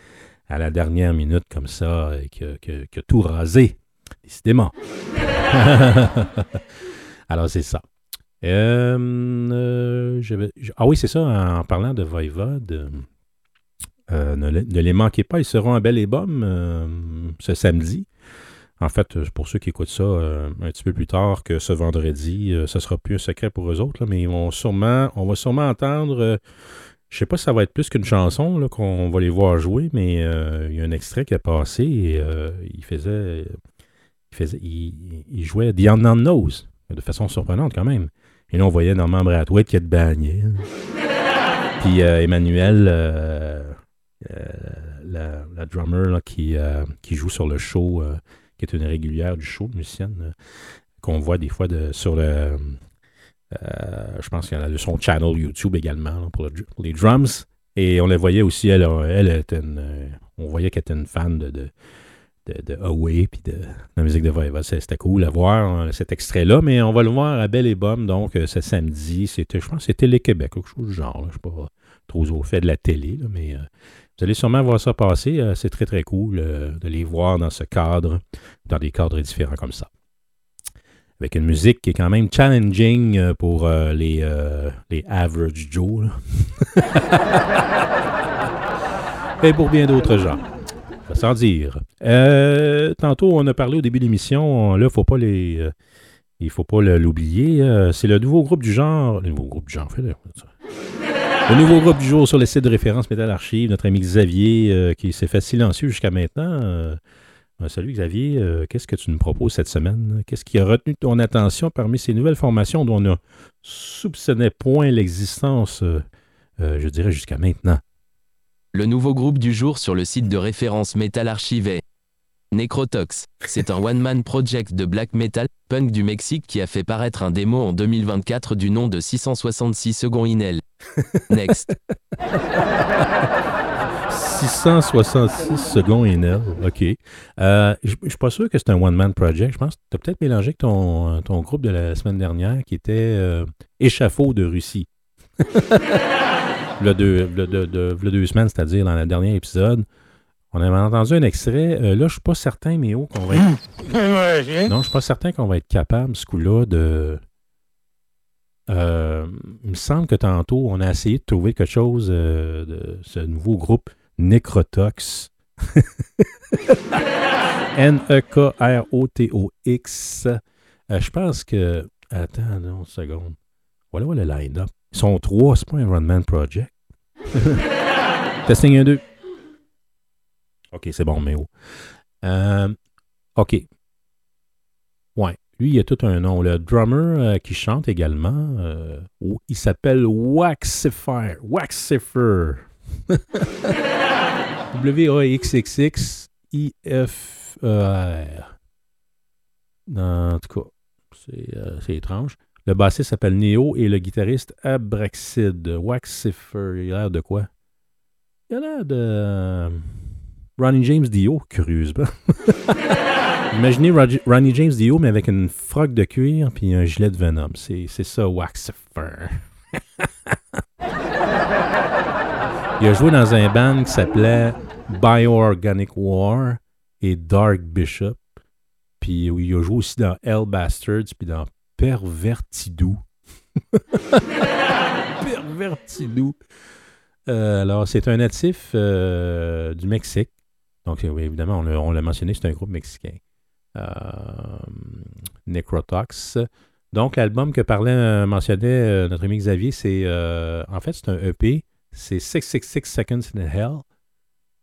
à la dernière minute comme ça, et a tout rasé, décidément. [LAUGHS] Alors c'est ça. Euh, euh, ah oui, c'est ça, en parlant de Voivode, euh, ne, le- ne les manquez pas, ils seront à Belle et Bomme ce samedi. En fait, pour ceux qui écoutent ça un petit peu plus tard que ce vendredi, ce sera plus un secret pour eux autres, là, mais ils vont sûrement, on va sûrement entendre, je sais pas si ça va être plus qu'une chanson là, qu'on va les voir jouer, mais euh, il y a un extrait qui a passé et euh, il faisait, il faisait, il, il jouait The Unknown Knows de façon surprenante quand même. Et là, on voyait Norman Brathwaite qui est de bagné. Puis euh, Emmanuel, la, la drummer là, qui, qui joue sur le show, qui est une régulière du show, musicienne, qu'on voit des fois de, sur le. Euh, je pense qu'elle a son channel YouTube également pour, le- pour les drums. Et on la voyait aussi, elle, elle était une, euh, on voyait qu'elle était une fan de, de, de, de Away puis de, la musique de. C'est- C'était cool à voir hein, cet extrait-là, mais on va le voir à Belle et Bomme, donc euh, ce samedi. C'était, je pense que c'était les Québec, quelque chose du genre. Je ne suis pas trop au fait de la télé, mais vous allez sûrement voir ça passer. C'est très, très cool de les voir dans ce cadre, dans des cadres différents comme ça. Avec une musique qui est quand même challenging euh, pour euh, les, euh, les average Joe. [LAUGHS] Et pour bien d'autres gens. Sans dire. Euh, tantôt, on a parlé au début de l'émission. Là, faut pas les. il faut pas l'oublier. c'est le nouveau groupe du genre. Le nouveau groupe du genre, en fait. le nouveau groupe du jour sur le site de référence Métal Archive, notre ami Xavier, qui s'est fait silencieux jusqu'à maintenant. Euh, salut Xavier, Euh, qu'est-ce que tu nous proposes cette semaine? Qu'est-ce qui a retenu ton attention parmi ces nouvelles formations dont on ne soupçonnait point l'existence, euh, euh, je dirais, jusqu'à maintenant? Le nouveau groupe du jour sur le site de référence Metal Archive est Necrotox. C'est un one-man project de black metal punk du Mexique qui a fait paraître un démo en 2024 du nom de 666 secondes Inel. Next. [LAUGHS] 666 secondes énerve. OK. Euh, je je suis pas sûr que c'est un one-man project. Je pense que tu as peut-être mélangé avec ton, ton groupe de la semaine dernière qui était euh, Échafaud de Russie. le deux, v'là deux- semaines, c'est-à-dire dans le dernier épisode. On avait entendu un extrait. Euh, là, je suis pas certain, mais oh, qu'on va être. Non, je suis pas certain qu'on va être capable, ce coup-là, de. Euh, il me semble que tantôt, on a essayé de trouver quelque chose euh, de ce nouveau groupe Necrotox. [LAUGHS] N-E-K-R-O-T-O-X. Euh, je pense que. Attends, une seconde. Voilà, voilà le line-up. Ils sont trois, c'est pas un Runman Project. Testing 1, 2. OK, c'est bon, mais oh. Euh, OK. Ouais. Lui, il a tout un nom. Le drummer euh, qui chante également, oh, il s'appelle Waxifer. Waxifer. [LAUGHS] W-A-X-X-X-I-F-E-R. En tout cas, c'est euh, c'est étrange. Le bassiste s'appelle Neo et le guitariste Abraxid. Waxifer. Il a l'air de quoi? Il a l'air de. euh, Ronnie James Dio, curieusement. [LAUGHS] Imaginez Ronnie James Dio, mais avec une froc de cuir puis un gilet de Venom. C'est c'est ça, Waxifer. [LAUGHS] Il a joué dans un band qui s'appelait Bioorganic War et Dark Bishop. Puis il a joué aussi dans Hell Bastards puis dans Pervertidou. [LAUGHS] Pervertidou. Euh, alors, c'est un natif euh, du Mexique. Donc, oui, évidemment, on l'a- on l'a mentionné, c'est un groupe mexicain. Euh, Necrotox. Donc, l'album que parlait, mentionnait notre ami Xavier, c'est en fait, c'est un EP. C'est 666 Seconds in Hell.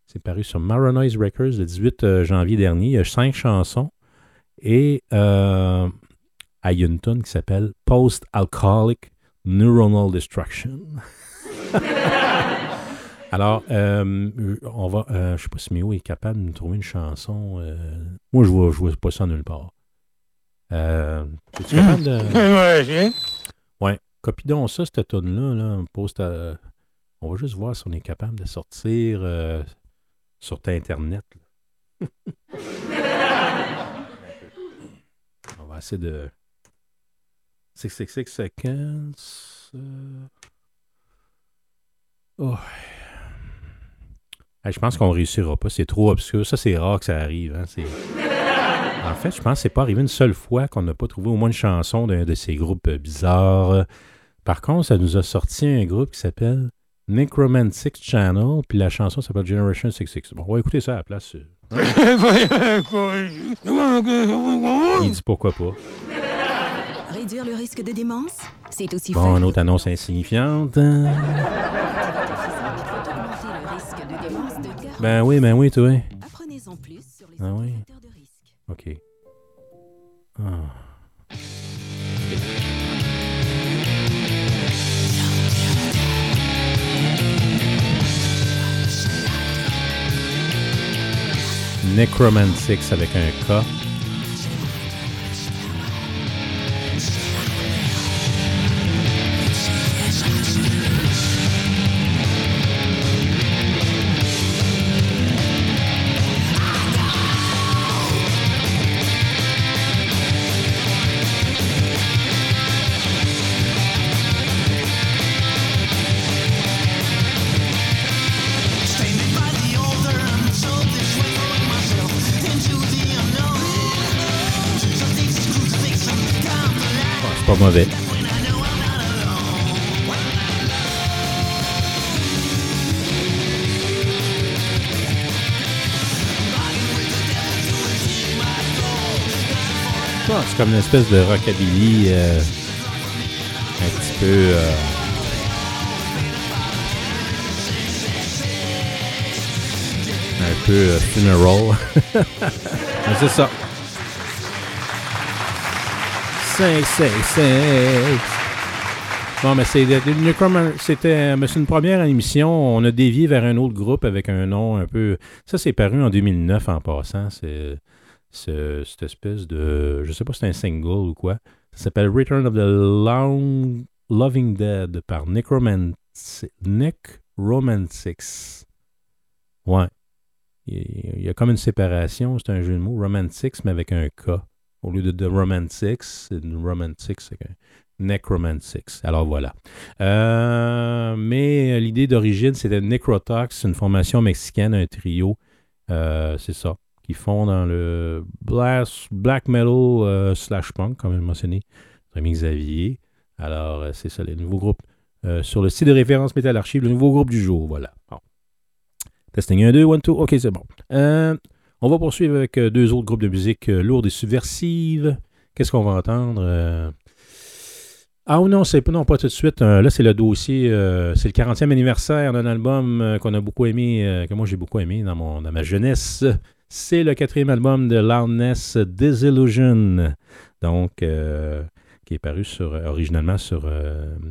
C'est paru sur Maranoise Records le 18 euh, janvier dernier. Il y a cinq chansons. Et euh, il y a une tune qui s'appelle Post-Alcoholic Neuronal Destruction. [LAUGHS] Alors, euh, on va. euh, je sais pas si Méo est capable de nous trouver une chanson. euh, moi, je vois, je vois pas ça nulle part. Euh, Es-tu capable de. [LAUGHS] Ouais. Copie donc ça, cette tonne-là. Là, on, poste à- on va juste voir si on est capable de sortir euh, sur Internet. [LAUGHS] on va essayer de. 666 seconds. euh, Oh. Je pense qu'on réussira pas. C'est trop obscur. Ça, c'est rare que ça arrive. hein. [LAUGHS] En fait, je pense que c'est pas arrivé une seule fois qu'on n'a pas trouvé au moins une chanson d'un de ces groupes euh, bizarres. Par contre, ça nous a sorti un groupe qui s'appelle Necromantic Channel, puis la chanson s'appelle Generation 66. Bon, on va écouter ça à la place. euh. Il dit pourquoi pas. Réduire le risque de démence, c'est aussi Bon, une autre annonce insignifiante. augmenter le risque de démence de 40. Ben oui, ben oui, toi. Apprenez-en plus sur les Ah oui. de risque. OK. Ah. Necromantics avec un K. pas mauvais. Bon, c'est comme une espèce de rockabilly euh, un petit peu. euh, un peu euh, funeral. [LAUGHS] C'est ça. 5, 5, 5. Bon, mais c'est Necroman- c'était c'est une première émission. On a dévié vers un autre groupe avec un nom un peu. Ça, c'est paru en 2009 en passant. C'est ce- cette espèce de. Je sais pas si c'est un single ou quoi. Ça s'appelle Return of the Long Loving Dead par Necromantic. Necromantics. Ouais. Il y a comme une séparation. C'est un jeu de mots. Romantics, mais avec un K. Au lieu de, de Romantics, c'est une Romantics, c'est Necromantics. Alors voilà. Euh, mais l'idée d'origine, c'était Necrotox, une formation mexicaine, un trio. Euh, c'est ça. Qui font dans le blast, black metal euh, slash punk, comme mentionné, notre ami Xavier. Alors, c'est ça, les nouveaux groupes. euh, sur le site de référence Metal Archive, le nouveau groupe du jour. Voilà. Testing 1, 2, 1, 2. OK, c'est bon. On va poursuivre avec euh, deux autres groupes de musique euh, lourdes et subversives. Qu'est-ce qu'on va entendre? Euh, Ah non, c'est pas non pas tout de suite. Là, c'est le dossier. c'est le 40e anniversaire d'un album qu'on a beaucoup aimé, que moi j'ai beaucoup aimé dans, ma jeunesse. C'est le quatrième album de Loudness Disillusion, donc qui est paru sur, originalement sur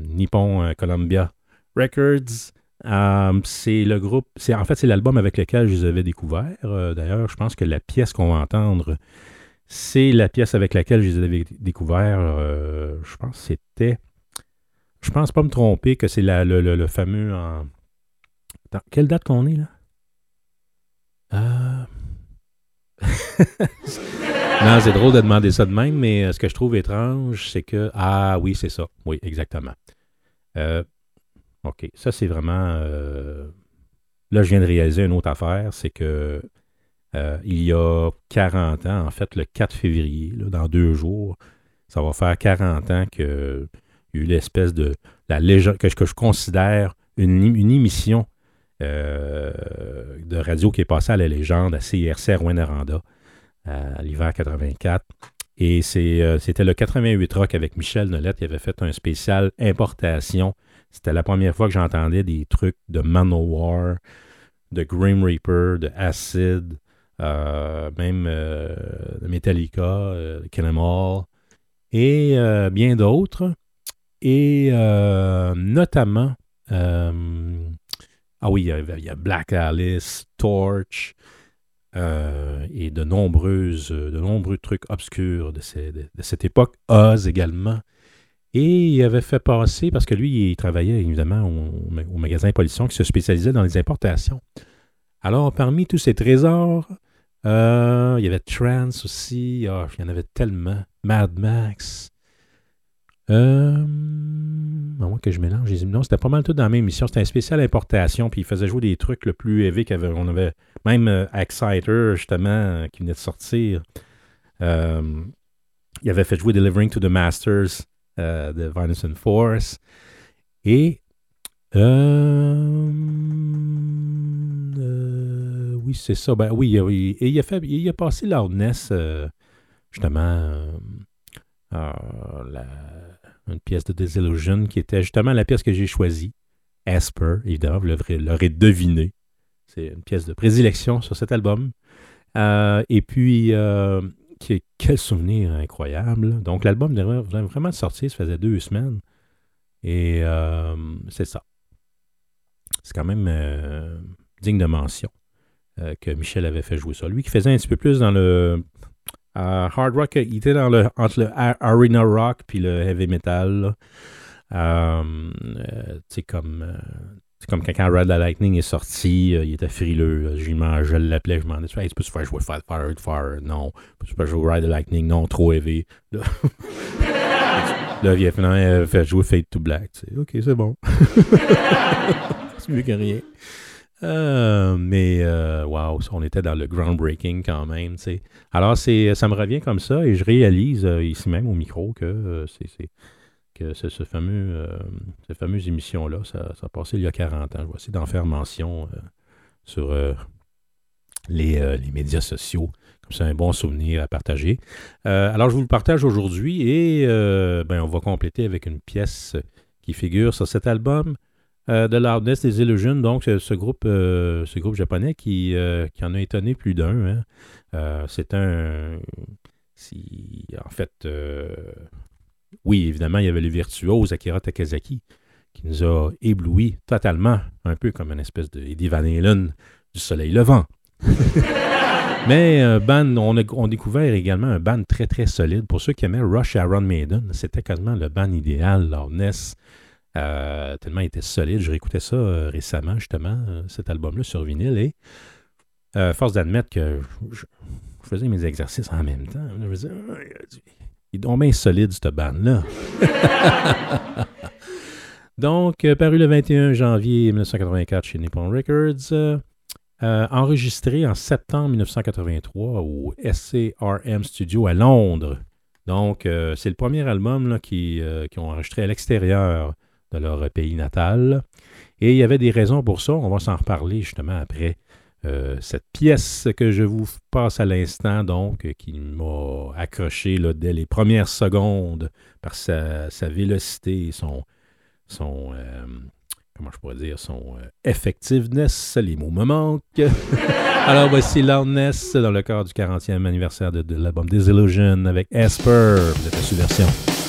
Nippon Columbia Records. Euh, c'est le groupe, en fait c'est l'album avec lequel je les avais découverts. Euh, D'ailleurs, je pense que la pièce qu'on va entendre, c'est la pièce avec laquelle je les avais découverts. Euh, je pense c'était, je pense pas me tromper que c'est le, fameux. quelle date qu'on est là? [LAUGHS] Non, c'est drôle de demander ça de même, mais ce que je trouve étrange, c'est que. Ah oui, c'est ça. Oui, exactement. Euh, OK. Ça, c'est vraiment. euh, Là, je viens de réaliser une autre affaire, c'est que euh, il y a 40 ans, en fait, le 4 février, là, dans deux jours, ça va faire 40 ans qu'il y a eu l'espèce de. La légende, que, que je considère une, une émission euh, de radio qui est passée à la légende à CIRC à Rouen-Noranda à l'hiver 84. Et c'était le 88 Rock avec Michel Nolette qui avait fait un spécial importation. C'était la première fois que j'entendais des trucs de Manowar, de Grim Reaper, de Acid, euh, même euh, Metallica, euh, de Kill et euh, bien d'autres. Et notamment, ah oui, il y, a, Black Alice, Torch, et de nombreux trucs obscurs de- de cette époque. Oz également. Et il avait fait passer, parce que lui, il travaillait évidemment au, magasin Polition qui se spécialisait dans les importations. Alors, parmi tous ces trésors, euh, il y avait Trance aussi. Ah, il y en avait tellement. Mad Max. Euh, à moins que je mélange les Non, c'était pas mal tout dans la même émission. C'était un spécial importation, puis il faisait jouer des trucs le plus heavy qu'avait. On avait même euh, Exciter, justement, qui venait de sortir. Il avait fait jouer Delivering to the Masters euh, de Violence and Force. Et. euh, euh, oui, c'est ça. Ben oui. Et il a, fait, il a passé Loudness, euh, justement, la- une pièce de Disillusion qui était justement la pièce que j'ai choisie. Asper, évidemment, vous l'aurez deviné. C'est une pièce de prédilection sur cet album. Et puis, quel souvenir incroyable. Donc, l'album devrait vraiment sortir, ça faisait deux semaines. Et euh, c'est ça. C'est quand même euh, digne de mention euh, que Michel avait fait jouer ça. Lui qui faisait un petit peu plus dans le hard rock, il était dans le, entre le arena rock puis le heavy metal. tu comme, c'est comme quand, Ride the Lightning est sorti, euh, il était frileux. Je, l'appelais, je m'en disais, hey, tu peux faire jouer Fire, Fire, Fire? Non. Tu peux jouer Ride the Lightning? Non, trop heavy. Là, [LAUGHS] là il euh, fait jouer Fade to Black. Ok, c'est bon. [LAUGHS] c'est mieux que rien. Euh, mais euh, wow, on était dans le groundbreaking quand même. Alors, ça me revient comme ça et je réalise ici même au micro que c'est- que ce, ce fameux, euh, cette fameuse émission-là, ça, ça a passé il y a 40 ans. Je vais essayer d'en faire mention euh, sur euh, les, les médias sociaux. Comme c'est un bon souvenir à partager. Alors, je vous le partage aujourd'hui et ben, on va compléter avec une pièce qui figure sur cet album de Loudness des Illusions. Donc, ce, groupe, ce groupe japonais qui, qui en a étonné plus d'un. hein. C'est un. si- en fait, oui, évidemment, il y avait le virtuose Akira Takazaki qui nous a éblouis totalement, un peu comme une espèce de Eddie Van Halen du soleil levant. [LAUGHS] Mais un band, on a, on a découvert également un band très très solide. Pour ceux qui aimaient Rush Iron Maiden, c'était quasiment le band idéal, Loudness. Euh, tellement il était solide. Je réécoutais ça euh, récemment, justement, euh, cet album-là sur vinyle. Et euh, force d'admettre que je, je- je faisais mes exercices en même temps. Je me disais, Il est donc bien solide, cette bande-là. [LAUGHS] Donc, euh, paru le 21 janvier 1984 chez Nippon Records. euh, euh, enregistré en septembre 1983 au SCRM Studio à Londres. Donc, euh, c'est le premier album là, qui, qui ont enregistré à l'extérieur de leur pays natal. Et il y avait des raisons pour ça. On va s'en reparler justement après euh, cette pièce que je vous passe à l'instant, donc, qui m'a accroché dès les premières secondes par sa, sa vélocité et son, euh, comment je pourrais dire, son euh, effectiveness. Les mots me manquent. [LAUGHS] Alors voici Loudness dans le cadre du 40e anniversaire de, de l'album Disillusion avec Esper. Vous êtes à Subversion.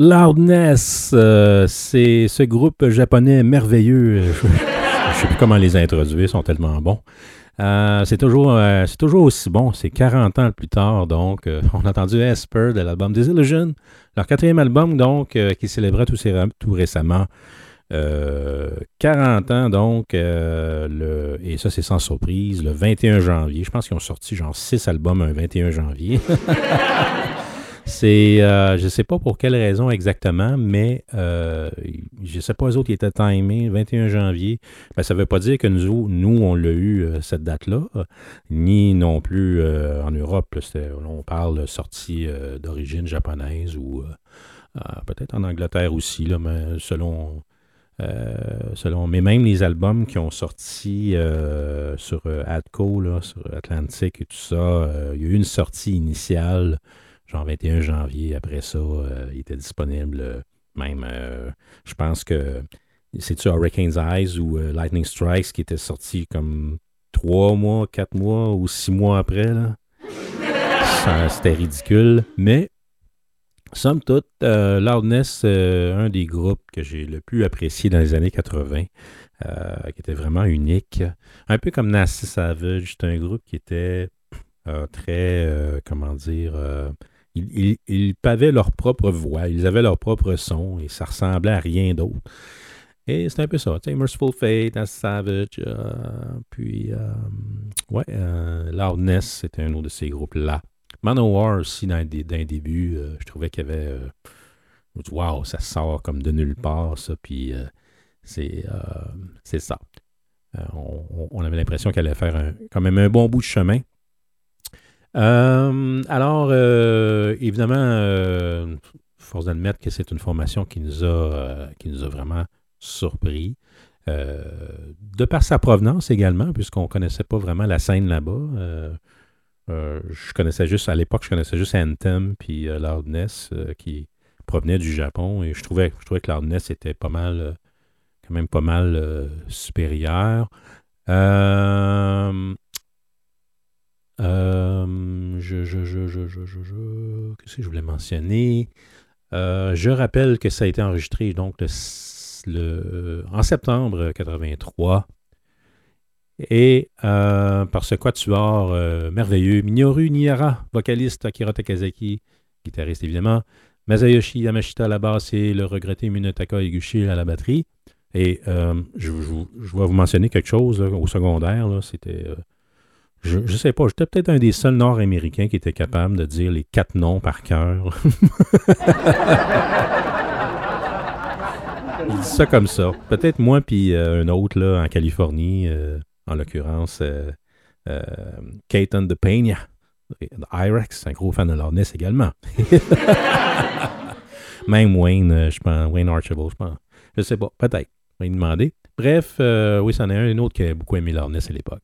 Loudness, euh, c'est ce groupe japonais merveilleux. [LAUGHS] Je ne sais plus comment les introduire, ils sont tellement bons. Euh, c'est toujours, euh, c'est toujours aussi bon. C'est 40 ans plus tard, donc. on a entendu Esper de l'album Disillusion, leur quatrième album, donc, qui célébrait tout, tout récemment 40 ans, donc, et ça, c'est sans surprise, le 21 janvier. Je pense qu'ils ont sorti genre 6 albums un 21 janvier. [LAUGHS] C'est, euh, je ne sais pas pour quelle raison exactement, mais euh, je ne sais pas, eux autres, ils étaient timés 21 janvier. Ben, ça ne veut pas dire que nous, nous on l'a eu euh, cette date-là, ni non plus en Europe. on parle de sortie d'origine japonaise ou peut-être en Angleterre aussi, là, mais selon, selon. Mais même les albums qui ont sorti sur Adco, là, sur Atlantic et tout ça, il y a eu une sortie initiale genre 21 janvier. Après ça, euh, il était disponible euh, même, euh, je pense que c'est-tu Hurricane's Eyes ou Lightning Strikes qui était sorti comme trois mois, quatre mois ou six mois après. C'était ridicule. Mais, somme toute, Loudness, un des groupes que j'ai le plus apprécié dans les années 80, euh, qui était vraiment unique. Un peu comme Nasty Savage, c'est un groupe qui était très, comment dire, ils, ils- pavaient leur propre voix, ils avaient leur propre son et ça ressemblait à rien d'autre. Et c'est un peu ça, tu sais, Merciful Fate, Nasty Savage, euh, puis, euh, ouais, euh, Loudness, c'était un autre de ces groupes-là. Manowar aussi, dans, dans les débuts, je trouvais qu'il y avait, wow, ça sort comme de nulle part, ça, puis c'est ça. On, avait l'impression qu'elle allait faire quand même un bon bout de chemin. Euh, alors, euh, évidemment, euh, force d'admettre que c'est une formation qui nous a, qui nous a vraiment surpris. De par sa provenance également, puisqu'on ne connaissait pas vraiment la scène là-bas. Je connaissais juste, à l'époque, je connaissais juste Anthem puis Loudness qui provenait du Japon et je trouvais, je trouvais que Loudness était pas mal, quand même pas mal supérieur. Euh, euh, je, je, je, je, je, je, je- qu'est-ce que je voulais mentionner? Euh, je rappelle que ça a été enregistré donc le, le- en septembre 83 et euh, par ce quatuor merveilleux, Minoru Nihara, vocaliste, Akira Takazaki, guitariste évidemment, Masayoshi Yamashita à la basse et le regretté Minotaka Eguchi à la batterie. Et je, je- vais vous mentionner quelque chose au secondaire, c'était... euh, je, je sais pas, j'étais peut-être un des seuls Nord-Américains qui était capable de dire les quatre noms par cœur. [LAUGHS] Il dit ça comme ça. Peut-être moi puis euh, un autre là, en Californie, euh, en l'occurrence euh, euh, Caton de Peña, de Irex, un gros fan de Loudness également. [LAUGHS] Même Wayne, euh, je pense, Wayne Archibald, je pense. Je sais pas, peut-être. On va lui demander. Bref, euh, oui, c'en est un, un autre qui a beaucoup aimé Loudness à l'époque.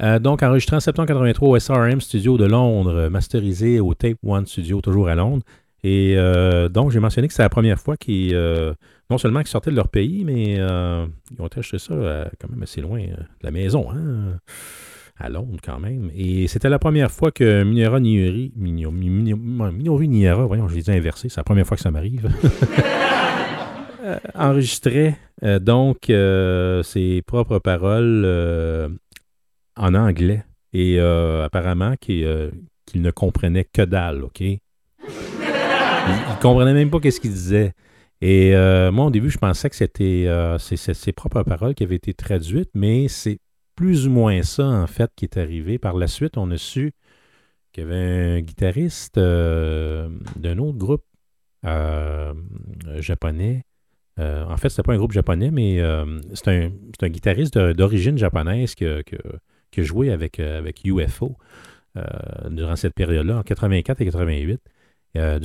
Euh, donc, enregistré en septembre 83 au SRM Studio de Londres, masterisé au Tape One Studio, toujours à Londres. Et euh, donc, j'ai mentionné que c'est la première fois qu'ils, euh, non seulement qu'ils sortaient de leur pays, mais ils ont acheté ça quand même assez loin de la maison, hein, à Londres quand même. Et c'était la première fois que Minoru Nieri, Mino- Minoru Niera, voyons, je l'ai dit inversé, c'est la première fois que ça m'arrive, [LAUGHS] enregistrait donc ses propres paroles en anglais et euh, apparemment qu'il euh, qu'il ne comprenait que dalle, OK? Il, il comprenait même pas qu'est-ce qu'il disait. Et euh, moi, au début, je pensais que c'était ses propres paroles qui avaient été traduites, mais c'est plus ou moins ça, en fait, qui est arrivé. Par la suite, on a su qu'il y avait un guitariste d'un autre groupe japonais. En fait, c'était pas un groupe japonais, mais c'est un, guitariste d'origine japonaise qui qui qui a joué avec, euh, avec UFO euh, durant cette période-là, en 84 et 88. Euh,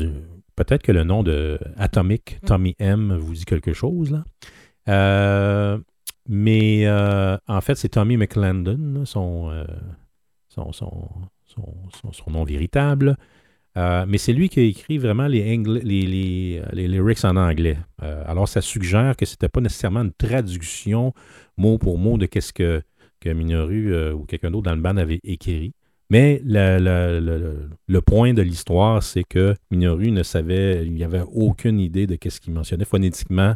Peut-être que le nom de Atomic, Tommy M, vous dit quelque chose, là. Mais en fait, c'est Tommy McClendon, son, son, son, son, nom véritable. Euh, mais c'est lui qui a écrit vraiment les, angla- les, les, les lyrics en anglais. Euh, alors, ça suggère que c'était pas nécessairement une traduction mot pour mot de qu'est-ce que, que Minoru euh, ou quelqu'un d'autre dans le band avait écrit. Mais le, point de l'histoire, c'est que Minoru ne savait, il n'avait aucune idée de qu'est-ce qu'il mentionnait phonétiquement.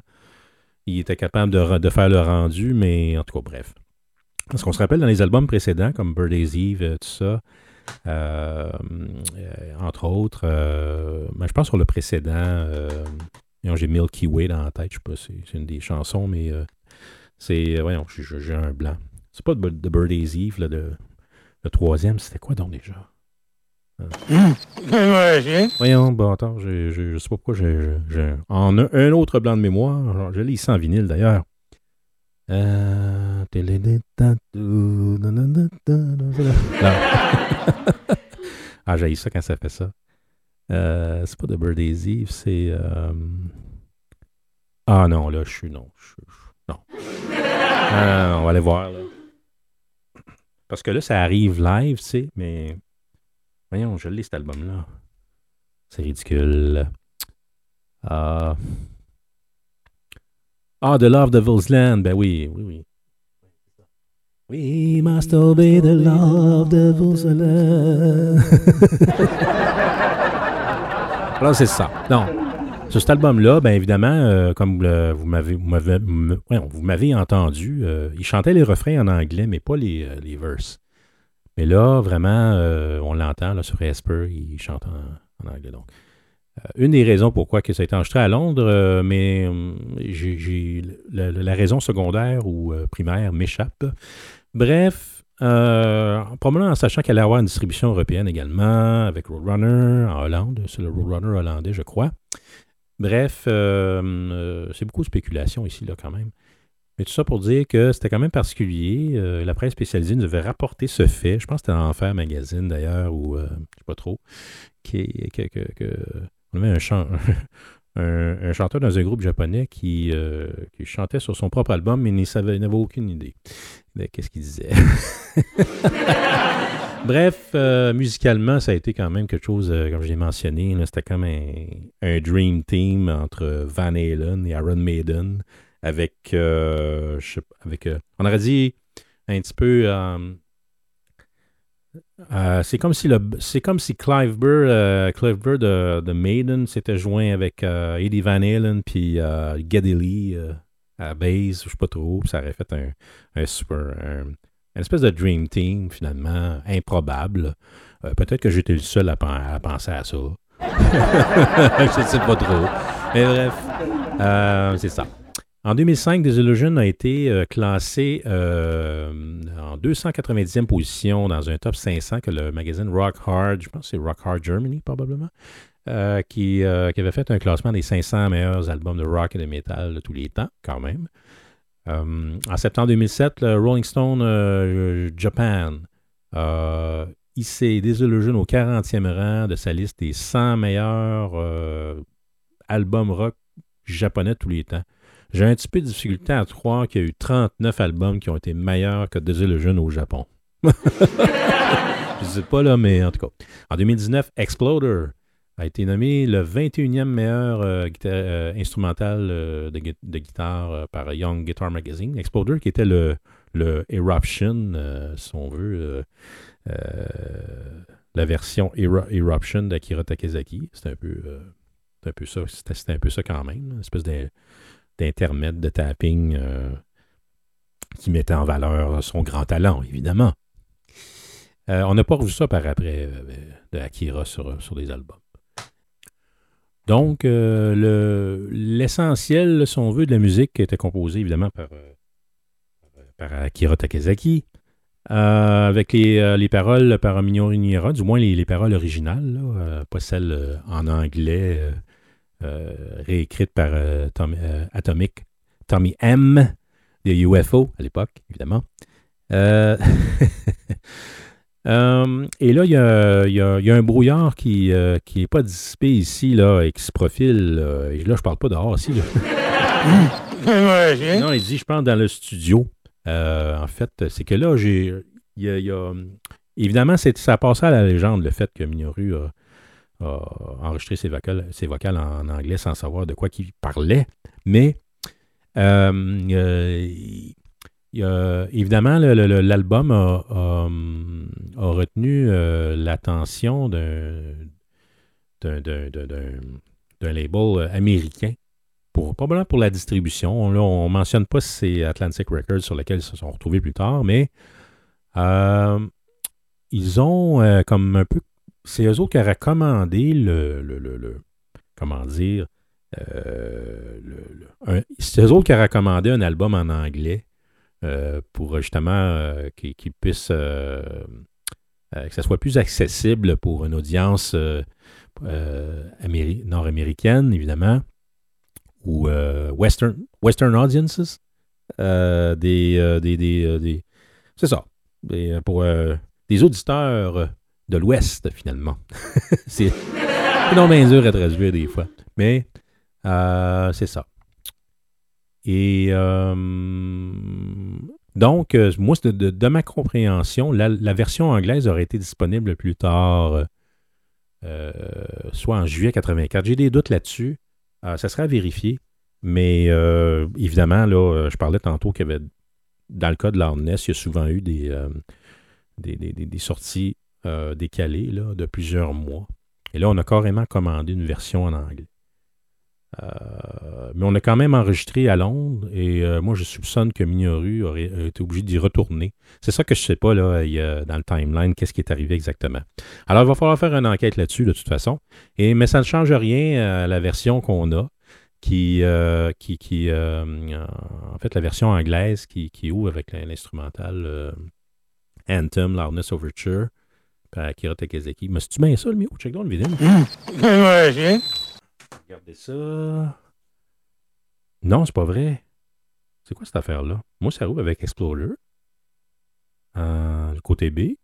Il était capable de, re- de faire le rendu, mais en tout cas, bref. Parce qu'on se rappelle dans les albums précédents, comme Birdie's Eve, euh, tout ça, euh, entre autres, euh, ben, je pense sur le précédent, j'ai Milky Way dans la tête, je sais pas, c'est une des chansons, mais c'est, voyons, j'ai un blanc. C'est pas de, de Birdie's Eve, là, de, le troisième, c'était quoi donc déjà? Euh, Voyons, bon, attends, je, je, je sais pas pourquoi j'ai en un, un autre blanc de mémoire. Je lis ici en vinyle d'ailleurs. Euh, [LAUGHS] ah, j'ai ça quand ça fait ça. Euh, c'est pas de Birdie's Eve, c'est. euh, Ah non, là, je suis. Non. je suis- je- Non. Ah, non, on va aller voir. Là. Parce que là, ça arrive live, tu sais, mais. Voyons, je l'ai cet album-là. C'est ridicule. Ah. Ah, The Love Devil's Land. Ben oui, oui, oui. We must obey the of the Jerusalem. Alors, c'est ça. Non. Sur cet album-là, bien évidemment, euh, comme vous m'avez entendu, euh, il chantait les refrains en anglais, mais pas les, euh, les verses. Mais là, vraiment, on l'entend là, sur Esper, il chante en, anglais. Donc, une des raisons pourquoi que ça a été enregistré à Londres, mais hum, la, raison secondaire ou primaire m'échappe. Bref, euh, probablement en sachant qu'elle allait avoir une distribution européenne également, avec Roadrunner en Hollande, c'est le Roadrunner hollandais, je crois. Bref, euh, euh, c'est beaucoup de spéculation ici, là, quand même. Mais tout ça pour dire que c'était quand même particulier. Euh, la presse spécialisée nous avait rapporté ce fait. Je pense que c'était dans Enfer Magazine, d'ailleurs, ou je sais pas trop, qui, on avait [LAUGHS] un, un, chanteur dans un groupe japonais qui, chantait sur son propre album, mais il ne n'avait aucune idée de qu'est-ce qu'il disait. [LAUGHS] Bref, euh, musicalement, ça a été quand même quelque chose, euh, comme je l'ai mentionné, c'était comme un, dream team entre Van Halen et Iron Maiden, avec, euh, je sais avec euh, on aurait dit un petit peu, c'est comme si comme si Clive Burr, Clive Burr de, de Maiden s'était joint avec Eddie Van Halen puis Geddy Lee à base, je sais pas trop, ça aurait fait un, super, une espèce de dream team finalement improbable. Euh, peut-être que j'étais le seul à, pen- à penser à ça. [LAUGHS] je sais pas trop. Mais bref, euh, c'est ça. En 2005, Disillusion a été euh, classé en 290e position dans un top 500 que le magazine Rock Hard, je pense que c'est Rock Hard Germany probablement, qui, qui avait fait un classement des 500 meilleurs albums de rock et de métal de tous les temps, quand même. Euh, en septembre 2007, le Rolling Stone euh, Japan a hissé Disillusion au 40e rang de sa liste des 100 meilleurs euh, albums rock japonais de tous les temps. J'ai un petit peu de difficulté à croire qu'il y a eu 39 albums qui ont été meilleurs que Disillusion au Japon. [LAUGHS] Je sais pas là, mais en tout cas. En 2019, Exploder a été nommé le 21e meilleur euh, euh, instrumental euh, de, gui- de guitare par Young Guitar Magazine. Exploder qui était le, le Eruption, si on veut, la version Eru- Eruption d'Akira Takezaki. C'était un peu, c'était un peu ça. C'était, un peu ça quand même, une espèce d'in- d'intermède de tapping qui mettait en valeur son grand talent, évidemment. On n'a pas revu ça par après de Akira sur, sur des albums. Donc, euh, le- l'essentiel, si on veut, de la musique était composé évidemment par, euh, par Akira Takezaki, euh, avec les, euh, les paroles par Minoru Niera, du moins les, les paroles originales, euh, pas celles euh, en anglais euh, euh, réécrites par euh, Tom- euh, Atomic, Tommy M. de UFO à l'époque, évidemment. [LAUGHS] Euh, Euh, et là, il y a, il y a- il y a un brouillard qui n'est pas dissipé ici là, et qui se profile. là. Et là, je parle pas dehors ici. là. non, il dit, je pense, dans le studio. Euh, en fait, c'est que là, j'ai. il y a- il y a- évidemment, ça a passé à la légende, le fait que Minoru a, a enregistré ses vocales, ses vocales en anglais sans savoir de quoi il parlait. Mais euh, euh, a- évidemment, l'album a, hum, retenu euh, l'attention d'un label euh, américain, pour, probablement pour la distribution. On ne mentionne pas si c'est Atlantic Records sur lequel ils se sont retrouvés plus tard, mais euh, ils ont euh, comme un peu. C'est eux autres qui ont recommandé le. le- comment dire euh, C'est eux autres qui ont recommandé un album en anglais euh, pour justement euh, qu'il qu'il puisse. euh, euh, que ça soit plus accessible pour une audience euh, euh, améri- nord-américaine, évidemment, ou euh, western, western audiences. euh, des, euh, des, des, euh, c'est ça. Euh, pour euh, des auditeurs de l'Ouest, finalement. [LAUGHS] c'est donc bien dur à traduire des fois. Mais euh, c'est ça. Et euh, donc, euh, moi, de, ma compréhension, la, version anglaise aurait été disponible plus tard, euh, soit en juillet 84. J'ai des doutes là-dessus. Ça serait à vérifier. Mais évidemment, là, je parlais tantôt qu'il y avait dans le cas de Loudness, il y a souvent eu des, sorties décalées de plusieurs mois. Et là, on a carrément commandé une version en anglais. Euh, mais on a quand même enregistré à Londres et euh, moi je soupçonne que Minoru aurait été obligé d'y retourner. C'est ça que je sais pas là, il dans le timeline, qu'est-ce qui est arrivé exactement. Alors il va falloir faire une enquête là-dessus de toute façon. Et, mais ça ne change rien à la version qu'on a, qui, euh, qui, qui en fait la version anglaise qui, qui ouvre avec l'instrumental Anthem, Loudness Overture, par Akira Takazaki. Mais c'est-tu bien ça le micro? Check donc le vidéo. [LAUGHS] Regardez ça. Non, c'est pas vrai. C'est quoi cette affaire-là? Moi, ça roule avec Explorer. Euh, le côté B.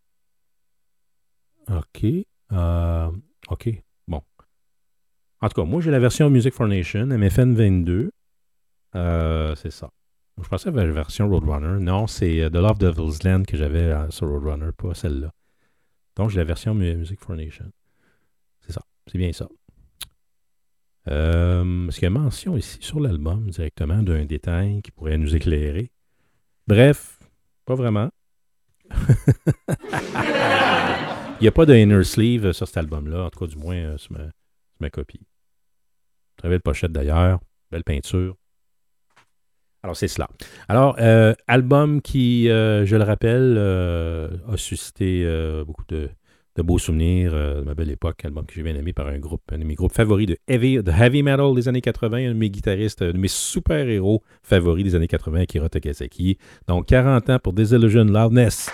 OK. Euh, OK. Bon. En tout cas, moi, j'ai la version Music for Nation, MFN 22. Euh, c'est ça. Je pensais à la version Roadrunner. Non, c'est euh, The Love Devil's Land que j'avais sur Roadrunner, pas celle-là. Donc, j'ai la version Mu- Music for Nation. C'est ça. C'est bien ça. Euh, Est-ce qu'il y a mention ici sur l'album directement d'un détail qui pourrait nous éclairer? Bref, pas vraiment. [LAUGHS] Il n'y a pas de inner sleeve sur cet album-là, en tout cas, du moins, euh, sur, ma, ma copie. Très belle pochette d'ailleurs, belle peinture. Alors, c'est cela. Alors, euh, album qui, euh, je le rappelle, euh, a suscité euh, beaucoup de, de beaux souvenirs euh, de ma belle époque. Album que j'ai bien aimé par un groupe, un de mes groupes favoris de heavy, metal des années 80, un de mes guitaristes, un de mes super-héros favoris des années 80, Akira Takasaki. Donc, 40 ans pour Disillusion Loudness.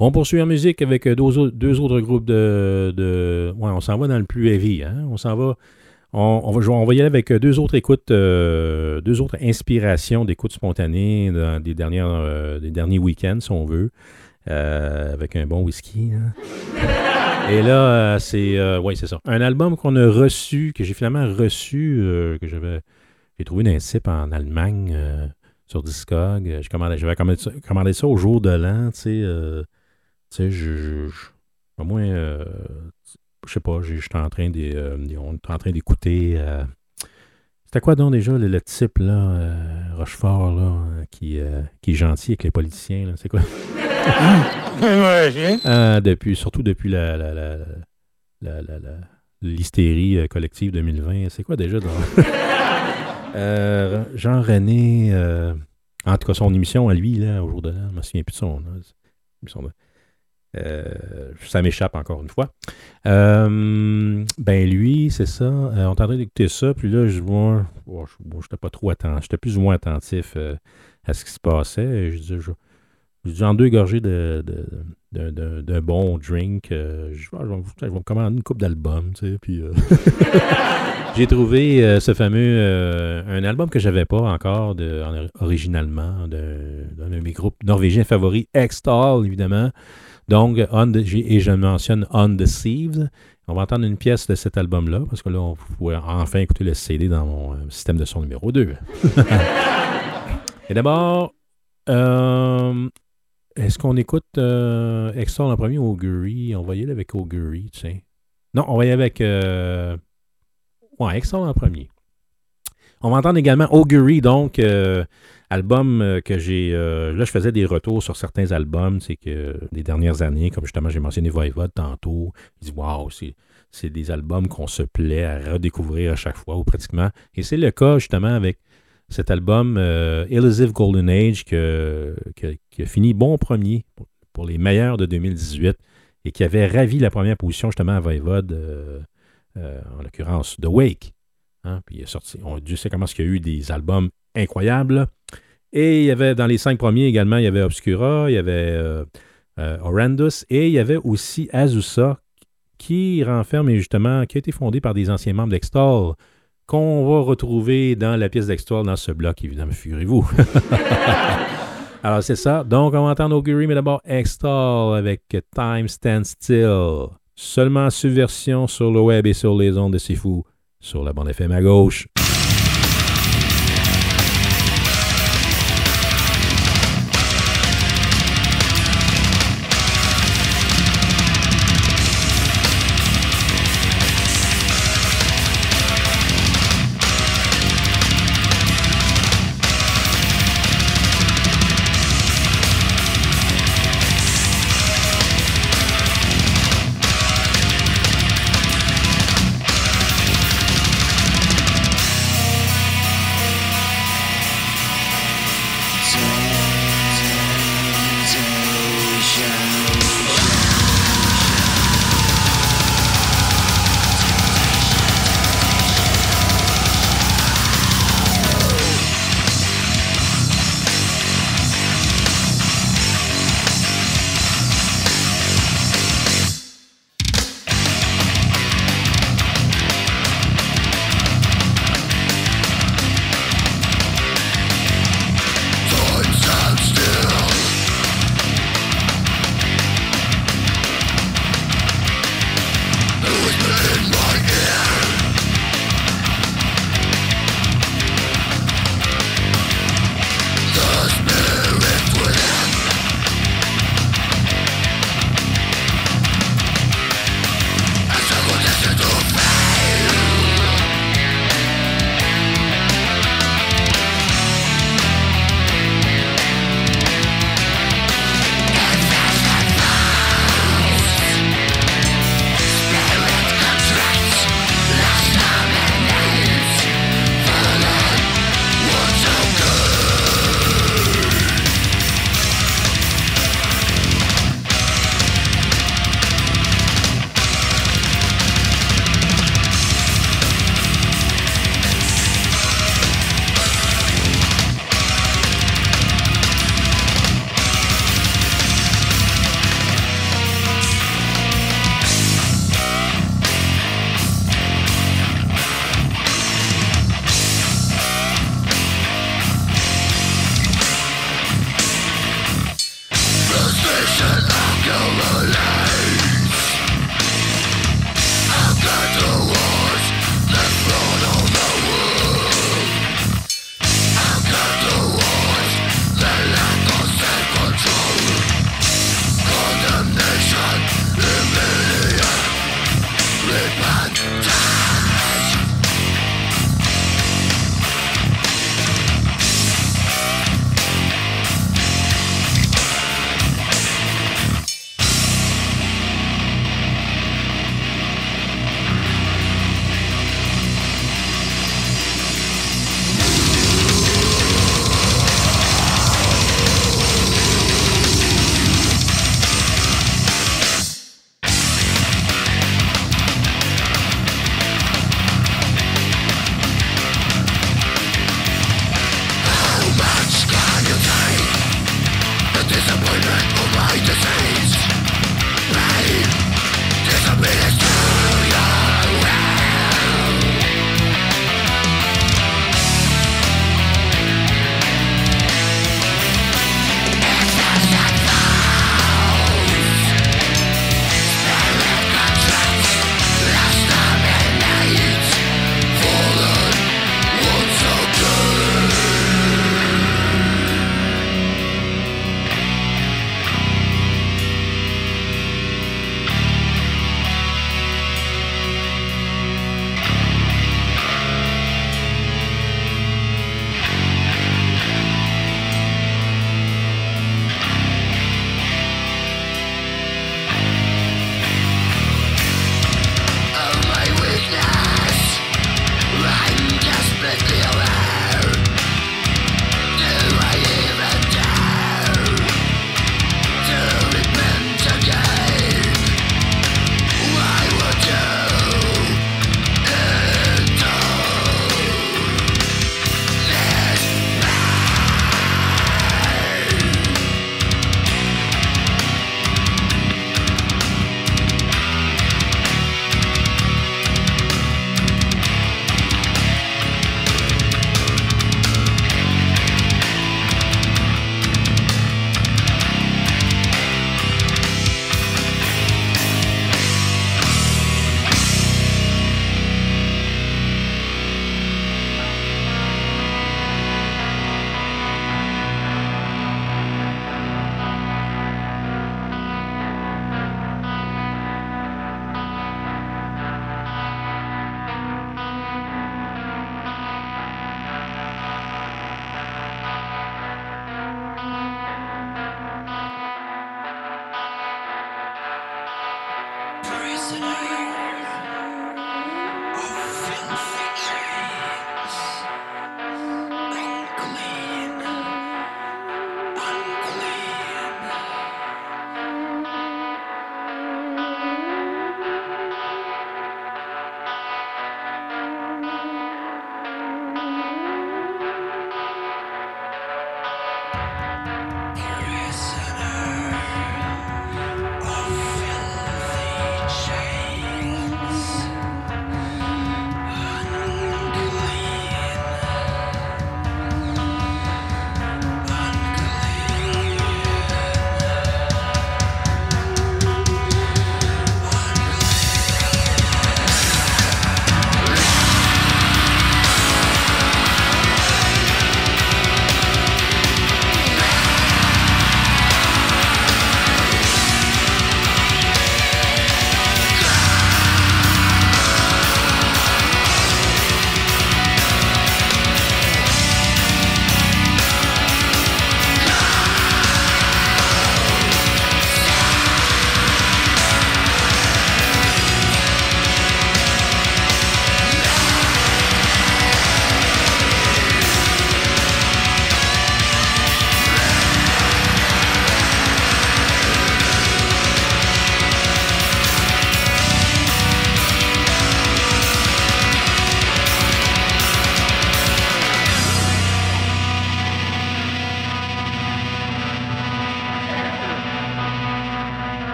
On poursuit en musique avec deux, autres- deux autres groupes de, de- Ouais, on s'en va dans le plus heavy. Hein? On s'en va. On, on va jouer, on va y aller avec euh, deux autres écoutes, euh, deux autres inspirations d'écoutes spontanées dans des, dernières, euh, des derniers week-ends, si on veut, euh, avec un bon whisky. hein. [LAUGHS] Et là, c'est. ouais, c'est ça. Un album qu'on a reçu, que j'ai finalement reçu, que j'avais. J'ai trouvé d'un site en Allemagne sur Discog. J'ai commandé- J'avais commandé, ça- commandé ça au jour de l'an, tu sais. tu sais, je, je- je- au moins, je sais pas, j'étais en train de, euh, on était en train d'écouter. euh, c'était quoi donc déjà le, le type là, euh, Rochefort là, qui, qui est gentil avec les politiciens là, c'est quoi? [LAUGHS] Depuis, surtout depuis la, la, la, la- la- la- l'hystérie collective 2020. C'est quoi déjà dans [LAUGHS] Euh, Jean-René, euh, en tout cas son émission à lui là, au jour de l'an, je me souviens plus de son nom. Euh, ça m'échappe encore une fois. Euh, ben lui, c'est ça. Euh, on d'écouter ça, puis là, je vois, oh, je bon, j'étais pas trop attentif, j'étais plus ou moins attentif euh, à ce qui se passait. Je dis, je, dis en deux gorgées de, de, de- d'un bon drink, euh, je, ah, je je vais me commander une coupe d'albums, tu sais, puis [LAUGHS] j'ai trouvé ce fameux un album que j'avais pas encore de, en- originalement d'un de mes groupes norvégiens favoris, Extall, évidemment. Donc, et je mentionne Undeceived. On va entendre une pièce de cet album-là, parce que là, on pourrait enfin écouter le CD dans mon euh, système de son numéro 2. [LAUGHS] et d'abord, euh, est-ce qu'on écoute euh, en premier ou Augury? On va y aller avec Augury, tu sais. Non, on va y aller avec... Euh, ouais, Extall en premier. On va entendre également Augury, donc, euh, album euh, que j'ai. euh, là, je faisais des retours sur certains albums, c'est que des dernières années, comme justement j'ai mentionné Voivode tantôt, je dis waouh, c'est, c'est des albums qu'on se plaît à redécouvrir à chaque fois, ou pratiquement. Et c'est le cas justement avec cet album euh, Elusive Golden Age que- que- qui a fini bon premier pour, les meilleurs de 2018 et qui avait ravi la première position justement à Voivode, euh, en l'occurrence The Wake. Hein, puis il est sorti, on, Dieu sait comment est-ce qu'il y a eu des albums incroyables. Et il y avait dans les cinq premiers également, il y avait Obscura, il y avait euh, euh, et il y avait aussi Azusa qui renferme justement, qui a été fondé par des anciens membres d'Extol qu'on va retrouver dans la pièce d'Extol dans ce bloc, évidemment, figurez-vous. [LAUGHS] Alors c'est ça. Donc on va entendre Augury, mais d'abord Extol avec Time Stand Still. Seulement subversion sur le web et sur les ondes de Fou, sur la bande FM à gauche.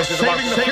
This is saving,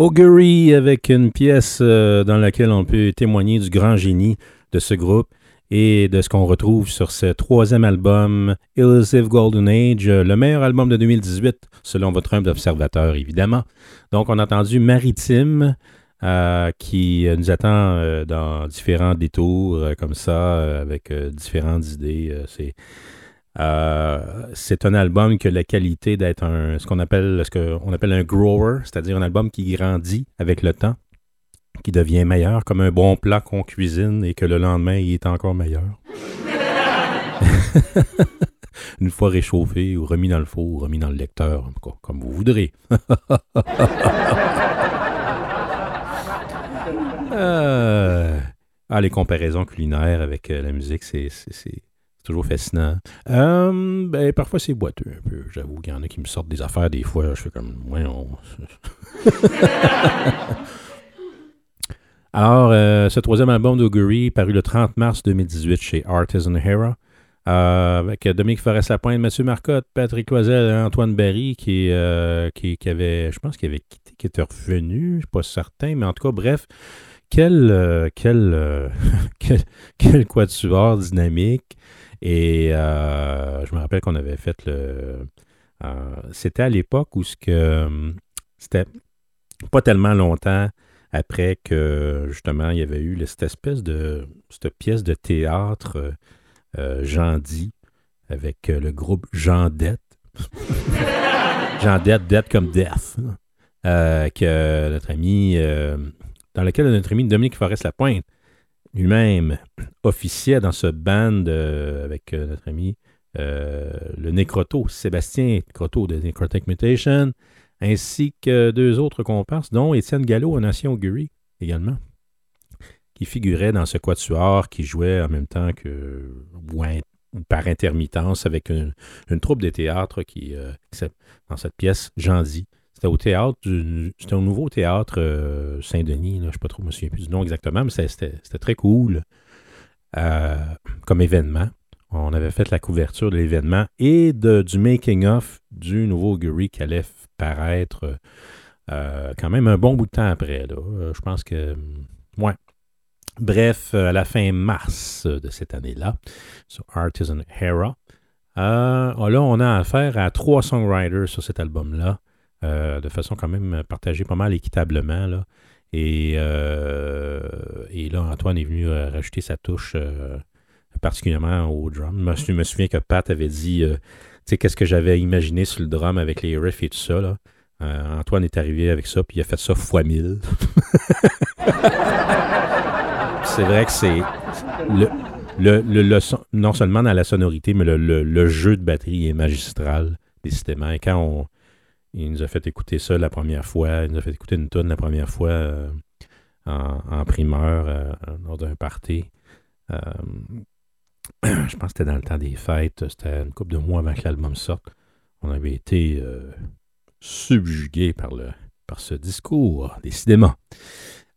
Augury avec une pièce euh, dans laquelle on peut témoigner du grand génie de ce groupe et de ce qu'on retrouve sur ce troisième album, Elusive Golden Age, euh, le meilleur album de 2018, selon votre humble observateur, évidemment. Donc, on a entendu Maritime, euh, qui nous attend dans différents détours comme ça, avec différentes idées. C'est, euh, c'est un album qui a la qualité d'être un, ce qu'on appelle, ce appelle un grower, c'est-à-dire un album qui grandit avec le temps, qui devient meilleur, comme un bon plat qu'on cuisine et que le lendemain, il est encore meilleur. [LAUGHS] Une fois réchauffé ou remis dans le four ou remis dans le lecteur, comme vous voudrez. [LAUGHS] Euh, ah, les comparaisons culinaires avec euh, la musique, c'est toujours fascinant. Euh, ben, parfois, c'est boiteux un peu. J'avoue qu'il y en a qui me sortent des affaires des fois. Je fais comme, ouais. [LAUGHS] Alors, euh, ce troisième album d'Augury, paru le 30 mars 2018 chez Artisan Hera, euh, avec Dominique Forest-Lapointe, Mathieu Marcotte, Patrick Loisel, Antoine Barry, qui, qui, qui avait, je pense qu'il avait quitté, qui était revenu, je ne suis pas certain, mais en tout cas, bref, quel, quel, [LAUGHS] quel, quel quatuor dynamique. Et euh, je me rappelle qu'on avait fait le. euh, c'était à l'époque où ce que. euh, C'était pas tellement longtemps après que justement il y avait eu cette espèce de. cette pièce de théâtre euh, avec le groupe Jean Dette. [LAUGHS] Jean Dette, comme Death. que notre ami. dans lequel notre ami Dominique Forest-Lapointe lui-même officiait dans ce band euh, avec euh, notre ami euh, le Nécroto, Sébastien Nécroto de Necrotic Mutation, ainsi que deux autres comparses, dont Étienne Gallo, un ancien Augury également, qui figurait dans ce quatuor, qui jouait en même temps que, ou par intermittence, avec une, troupe de théâtre qui, dans cette pièce, Jean Di. C'était au théâtre, c'était au nouveau théâtre euh, Saint-Denis, je ne sais pas trop, je me souviens plus du nom exactement, mais c'était- très cool euh, comme événement. On avait fait la couverture de l'événement et de, du making-of du nouveau Augury qui allait paraître euh, quand même un bon bout de temps après. là. Je pense que. hum, Ouais. Bref, à la fin mars de cette année-là, sur Artisan Hera, euh, là, on a affaire à trois songwriters sur cet album-là, de façon quand même partagée pas mal équitablement. Là. Et, euh, et là, Antoine est venu euh, rajouter sa touche euh, particulièrement au drum. Je me souviens que Pat avait dit, euh, tu sais, qu'est-ce que j'avais imaginé sur le drum avec les riffs et tout ça. Là. Euh, Antoine est arrivé avec ça, puis il a fait ça fois mille. [LAUGHS] c'est vrai que c'est le, le, le- le son- non seulement dans la sonorité, mais le jeu de batterie est magistral, décidément. Et quand on, il nous a fait écouter ça la première fois, il nous a fait écouter une tonne la première fois euh, en, primeur euh, lors d'un party. Euh, [CLEARS THROAT] je pense que c'était dans le temps des fêtes, c'était une couple de mois avant que l'album sorte. On avait été subjugués par, le, par ce discours, décidément.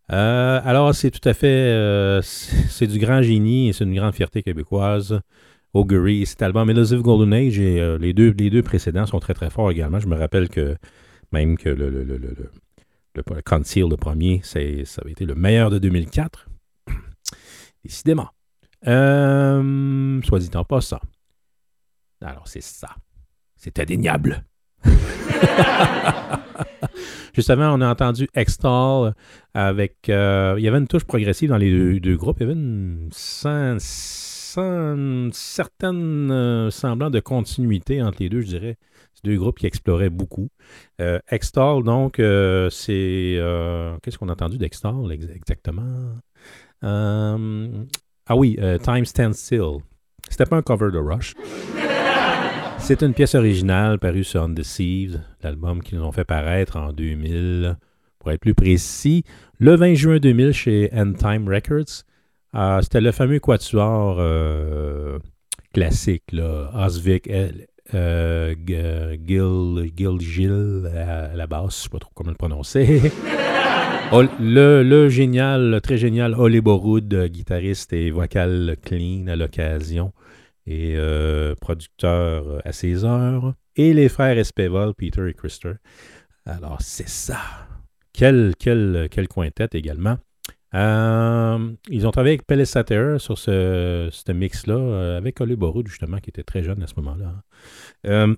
Alors, c'est tout à fait. c'est du grand génie et c'est une grande fierté québécoise. Augury, cet album Elusive Golden Age et euh, les, deux, précédents sont très très forts également. Je me rappelle que même que le, Conceal, le premier, ça avait été le meilleur de 2004. [CLEARS THROAT] Décidément. Euh, soit dit en passant. Alors, c'est ça. C'est indéniable. [LAUGHS] Juste avant, on a entendu Extall avec. euh, il y avait une touche progressive dans les deux, deux groupes. Il y avait une, sans, sans- certaine euh, semblant de continuité entre les deux, je dirais. C'est deux groupes qui exploraient beaucoup. Euh, Extall, donc, euh, c'est. euh, Qu'est-ce qu'on a entendu d'Extall ex- exactement? Ah oui, Time Stands Still. C'était pas un cover de Rush. C'est une pièce originale parue sur Undeceived, l'album qu'ils ont fait paraître en 2000, pour être plus précis, le 20 juin 2000 chez End Time Records. Euh, C'était le fameux quatuor euh, classique, là, Osvik, euh, G- Gil, Gil à la basse, je ne sais pas trop comment le prononcer. [LAUGHS] Le, le génial, le très génial Ole Borud, guitariste et vocal clean à l'occasion et euh, producteur à ses heures, et les frères Espéval, Peter et Christer. Alors, c'est ça quel, quel, également. Euh, ils ont travaillé avec Pelle Satter sur ce, mix-là, euh, avec Olé Borud, justement, qui était très jeune à ce moment-là. Euh,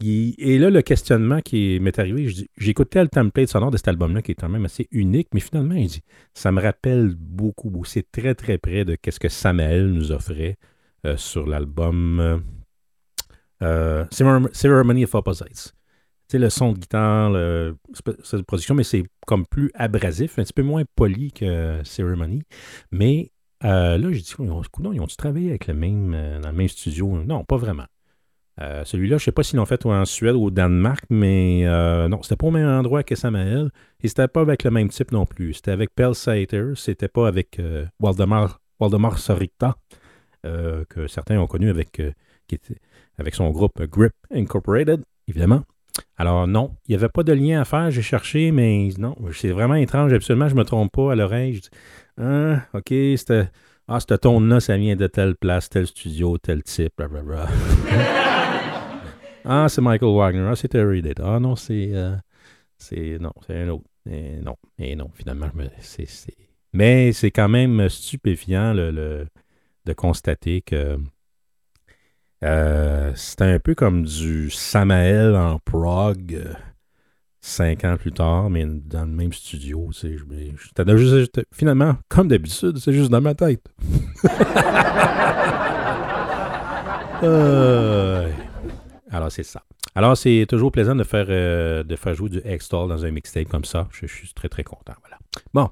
il- et là, le questionnement qui m'est arrivé, j'écoutais le template sonore de cet album-là, qui est quand même assez unique, mais finalement, il dit, ça me rappelle beaucoup, c'est très, très près de ce que Samael nous offrait euh, sur l'album euh, euh, Cerem- Ceremony of Opposites. Le son de guitare, le- c'est une production, mais c'est comme plus abrasif, un petit peu moins poli que Ceremony. Mais euh, là, j'ai dit, ont, coudonc, ils ont-tu travaillé avec le même, euh, dans le même studio? Non, pas vraiment. Euh, Celui-là, je ne sais pas s'ils l'ont fait en Suède ou au Danemark, mais euh, non, c'était pas au même endroit que Samael. Et c'était pas avec le même type non plus. C'était avec Pell Sater, c'était pas avec Waldemar, Waldemar Soricta, euh, que certains ont connu avec, qui était- avec son groupe Grip Incorporated, évidemment. Alors non, il n'y avait pas de lien à faire, j'ai cherché, mais non, c'est vraiment étrange, absolument, je ne me trompe pas à l'oreille. Je dis, ah, ok, c'était... Ah, cette tone-là, ça vient de telle place, tel studio, tel type, blablabla. [LAUGHS] ah, c'est Michael Wagner. Ah, c'est Terry Date. Ah, non, c'est. euh, c'est. Non, c'est un autre. Et non, et non, finalement, c'est- Mais c'est quand même stupéfiant le, le- de constater que. Euh, c'était un peu comme du Samael en prog euh, cinq ans plus tard, mais dans le même studio. tu finalement, comme d'habitude, c'est juste dans ma tête. [LAUGHS] Euh, alors, c'est ça. Alors, c'est toujours plaisant de faire, euh, de faire jouer du X-Stall dans un mixtape comme ça. Je, je suis très, très content. Voilà. Bon.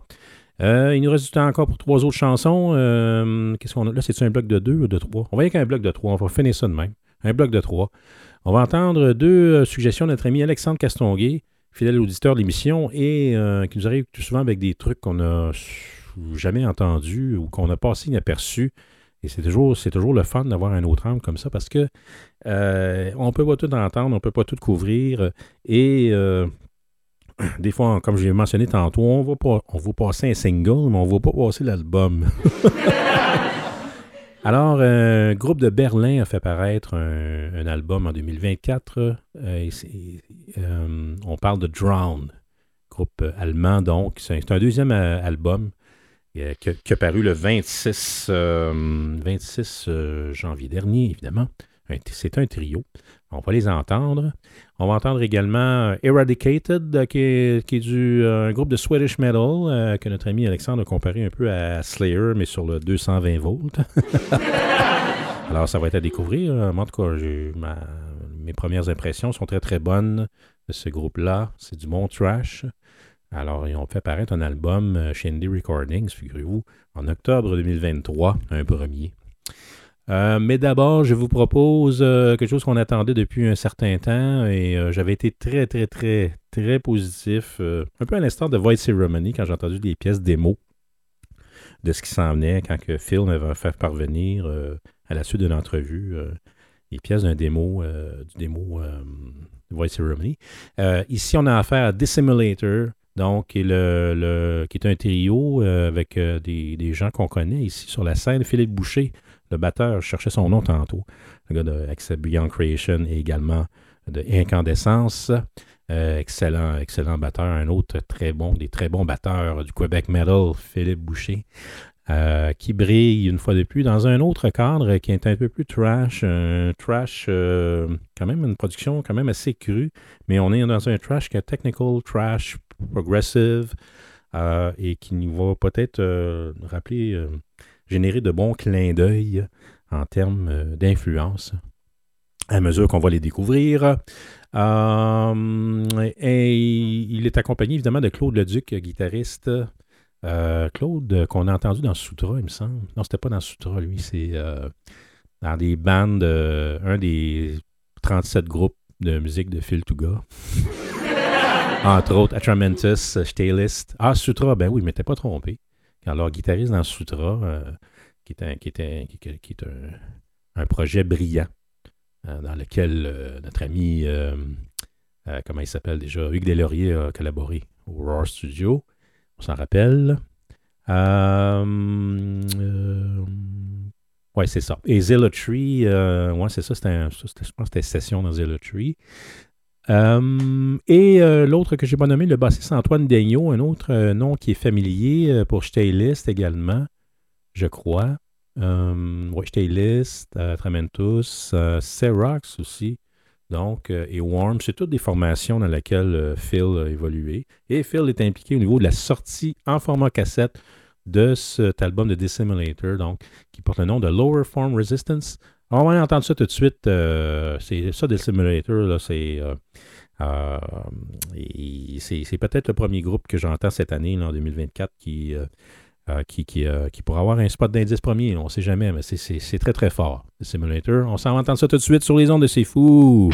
Euh, il nous reste du temps encore pour trois autres chansons. Euh, Qu'est-ce qu'on a? Là, c'est un bloc de deux ou de trois? On va y aller avec un bloc de trois. On va finir ça de même. Un bloc de trois. On va entendre deux euh, suggestions de notre ami Alexandre Castonguay, fidèle auditeur de l'émission, et qui nous arrive tout souvent avec des trucs qu'on n'a jamais entendus ou qu'on a passé inaperçus. Et c'est toujours, le fun d'avoir un autre angle comme ça parce que on peut pas tout entendre, on peut pas tout couvrir. Et des fois, comme je l'ai mentionné tantôt, on va, pas, on va passer un single, mais on va pas passer l'album. [LAUGHS] Alors, un groupe de Berlin a fait paraître un, album en 2024. euh, euh, on parle de Drown, groupe allemand donc. C'est un, deuxième euh, album euh, qui, a- paru le 26, euh, 26 euh, janvier dernier, évidemment. C'est un trio. On va les entendre. On va entendre également euh, Eradicated, euh, qui est, du, euh, un groupe de Swedish Metal que notre ami Alexandre a comparé un peu à Slayer, mais sur le 220 volts. [LAUGHS] Alors, ça va être à découvrir. En tout cas, mes premières impressions sont très, très bonnes de ce groupe-là. C'est du bon trash. Alors, ils ont fait paraître un album chez Indie Recordings, figurez-vous, en octobre 2023, un premier. Euh, mais d'abord, je vous propose euh, quelque chose qu'on attendait depuis un certain temps et euh, j'avais été très, très, très, très positif, un peu à l'instar de Void Ceremony quand j'ai entendu des pièces démo de ce qui s'en venait quand que Phil m'avait fait parvenir à la suite d'une entrevue les pièces d'un démo, du démo Void Ceremony. Ici, on a affaire à Dissimulator, donc, qui est, le, le- qui est un trio avec des, des gens qu'on connaît ici sur la scène. Philippe Boucher, le batteur, je cherchais son nom tantôt, le gars de Accept Beyond Creation et également de Incandescence. Euh, excellent, excellent batteur. Un autre très bon, des très bons batteurs du Québec Metal, Philippe Boucher, euh, qui brille une fois de plus dans un autre cadre qui est un peu plus trash, un trash, euh, quand même une production quand même assez crue, mais on est dans un trash qui est technical, trash, progressive, et qui nous va peut-être rappeler, générer de bons clins d'œil en termes euh, d'influence à mesure qu'on va les découvrir. Euh, et il est accompagné évidemment de Claude Leduc, guitariste. Euh, Claude, qu'on a entendu dans Soutra, il me semble. Non, c'était pas dans Soutra, lui, c'est euh, dans des bandes, un des 37 groupes de musique de Phil Touga. [LAUGHS] Entre autres, Atramentus, Staylist. Ah, Sutra, ben oui, mais t'es pas trompé. Alors, guitariste dans Sutra, euh, qui est un, qui est un- qui- est un- projet brillant euh, dans lequel euh, notre ami, comment il s'appelle déjà, Hugues Deslauriers a collaboré au Raw Studio. On s'en rappelle. Ouais, c'est ça. Et Zealotry, euh, ouais, c'est ça, c'était je pense que c'était Session dans Zealotry. Euh, et euh, l'autre que j'ai pas nommé, le bassiste Antoine Daigneault, un autre euh, nom qui est familier pour List également, je crois. Euh, ouais, List, euh, Tramentus, Xerox aussi. Donc, et Warm, c'est toutes des formations dans lesquelles Phil a évolué. Et Phil est impliqué au niveau de la sortie en format cassette de cet album de Dissimulator, donc, qui porte le nom de Lower Form Resistance. On va entendre ça tout de suite. euh, c'est ça, Dissimulator, là, c'est. euh, euh, c'est peut-être le premier groupe que j'entends cette année, là, en 2024, qui, pourra avoir un spot d'indice premier. On ne sait jamais, mais c'est très très fort. Le Simulator. On s'en va entendre ça tout de suite sur les ondes de C'est Fou.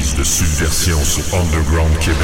De Subversion sur Underground Québec.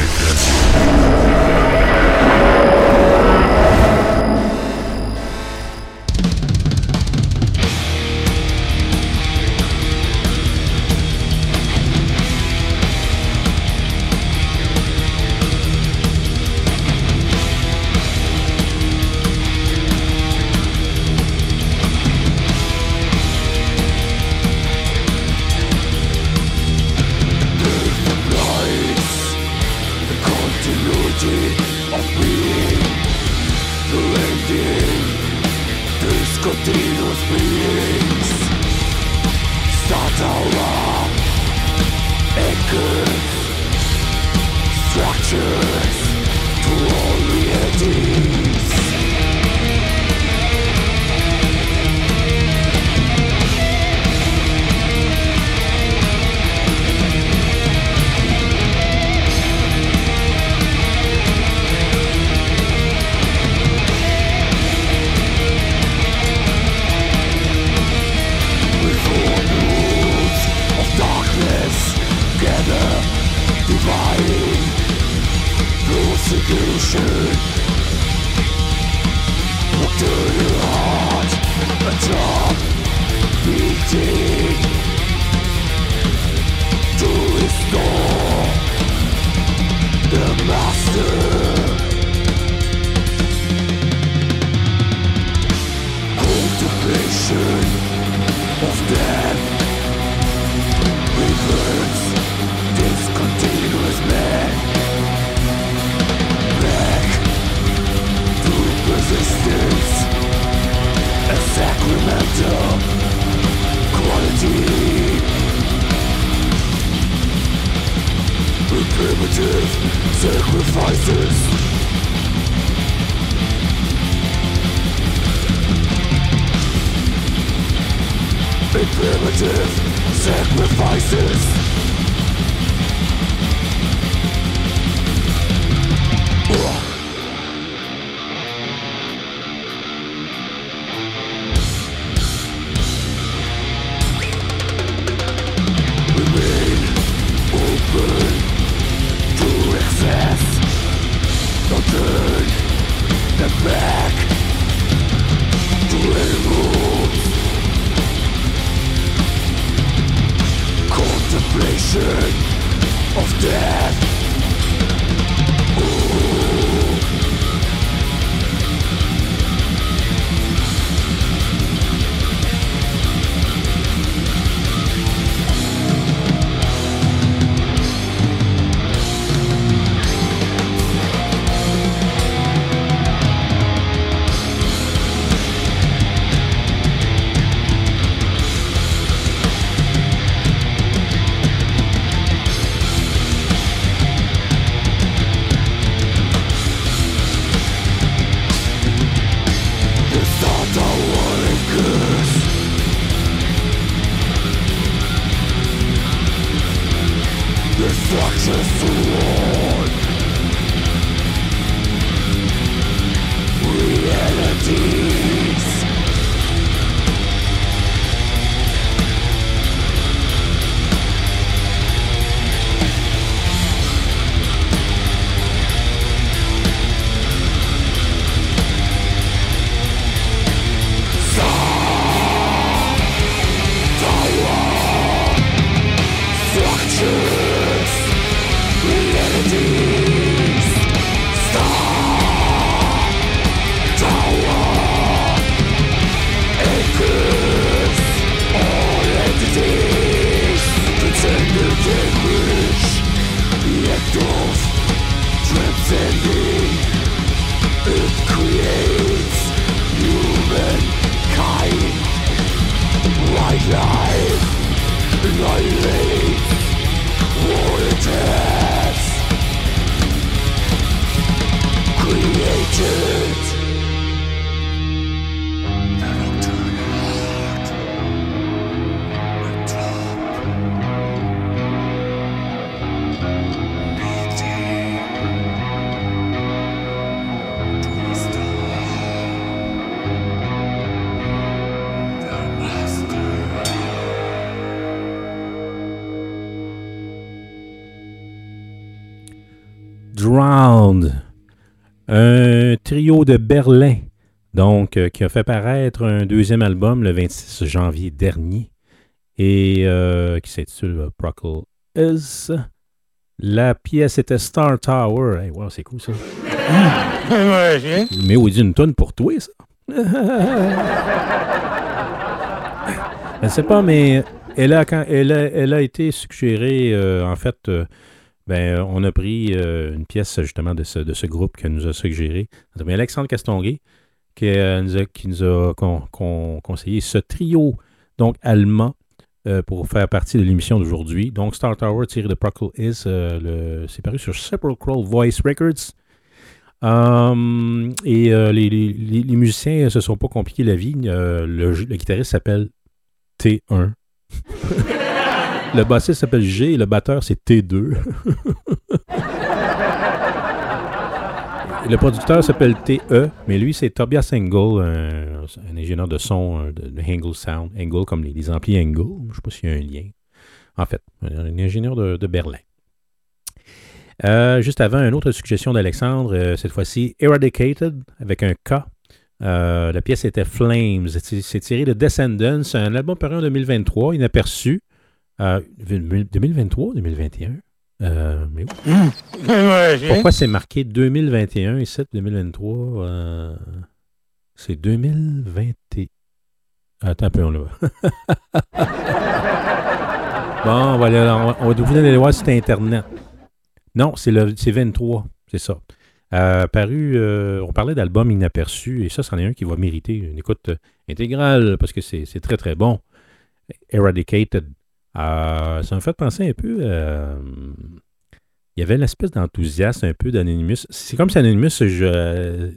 De Berlin, donc euh, qui a fait paraître un deuxième album le 26 janvier dernier et euh, qui s'intitule euh, Procol Is. La pièce était Star Tower. Hey, wow, c'est cool ça. [LAUGHS] Mais oui, une tonne pour toi, ça. [LAUGHS] Je ne sais pas, mais elle a, quand, elle a, elle a été suggérée, euh, en fait, euh, ben, on a pris euh, une pièce justement de ce, de ce groupe qu'elle nous a suggéré. Alexandre Castonguay qui, euh, nous a, qui nous a con- con- conseillé ce trio donc allemand euh, pour faire partie de l'émission d'aujourd'hui. Donc Star Tower tiré de Procol Is, euh, c'est paru sur Sepulchral Voice Records. Um, et euh, les, les- les- musiciens se sont pas compliqués la vie. Euh, le guitariste s'appelle T1. [LAUGHS] le bassiste s'appelle G et le batteur c'est T2. [LAUGHS] le producteur s'appelle TE, mais lui c'est Tobias Engel, un, ingénieur de son de, Engel Sound. Engel comme les, amplis Engel. Je ne sais pas s'il y a un lien. En fait, un, ingénieur de, Berlin. Euh, juste avant, une autre suggestion d'Alexandre, euh, cette fois-ci Eradicated avec un K. Euh, la pièce était Flames. C'est c'est tiré de Descendants, un album paru en 2023, inaperçu. Euh, 2023 2021 Euh, mais oui. Pourquoi c'est marqué 2021 ici, 2023 euh, C'est 2021. Attends un peu, on le voit. [LAUGHS] bon, on va, aller, on va, on va vous aller voir sur Internet. Non, c'est le c'est 23, c'est ça. Euh, paru, euh, on parlait d'album inaperçu, et ça, c'en est un qui va mériter une écoute euh, intégrale, parce que c'est c'est très, très bon. Eradicated. Euh, ça me fait penser un peu... euh, il y avait l'espèce d'enthousiasme un peu d'Anonymous. C'est comme si Anonymous euh,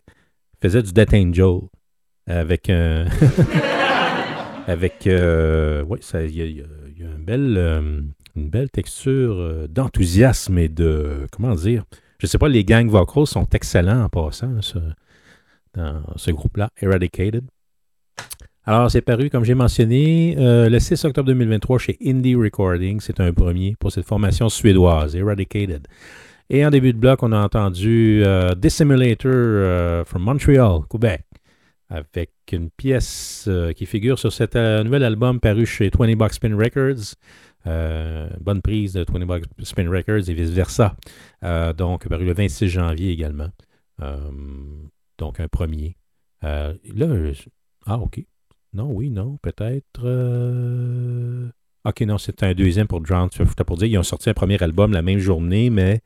faisait du Death Angel avec un... [LAUGHS] avec... euh, oui, il y a, une belle, une texture d'enthousiasme et de... Comment dire? Je sais pas, les gangs vocals sont excellents en passant dans ce groupe-là, Eradicated. Alors, c'est paru, comme j'ai mentionné, euh, le 6 octobre 2023 chez Indie Recording. C'est un premier pour cette formation suédoise, Eradicated. Et en début de bloc, on a entendu euh, Dissimulator euh, from Montreal, Québec, avec une pièce qui figure sur cet nouvel album paru chez 20 Bucks Spin Records. Bonne prise de 20 Bucks Spin Records et vice-versa. Donc, paru le 26 janvier également. Donc, un premier. Là, ah, OK. Non, oui, non, peut-être. euh, Ok, non, c'est un deuxième pour Drown. C'était pour dire qu'ils ont sorti un premier album la même journée, mais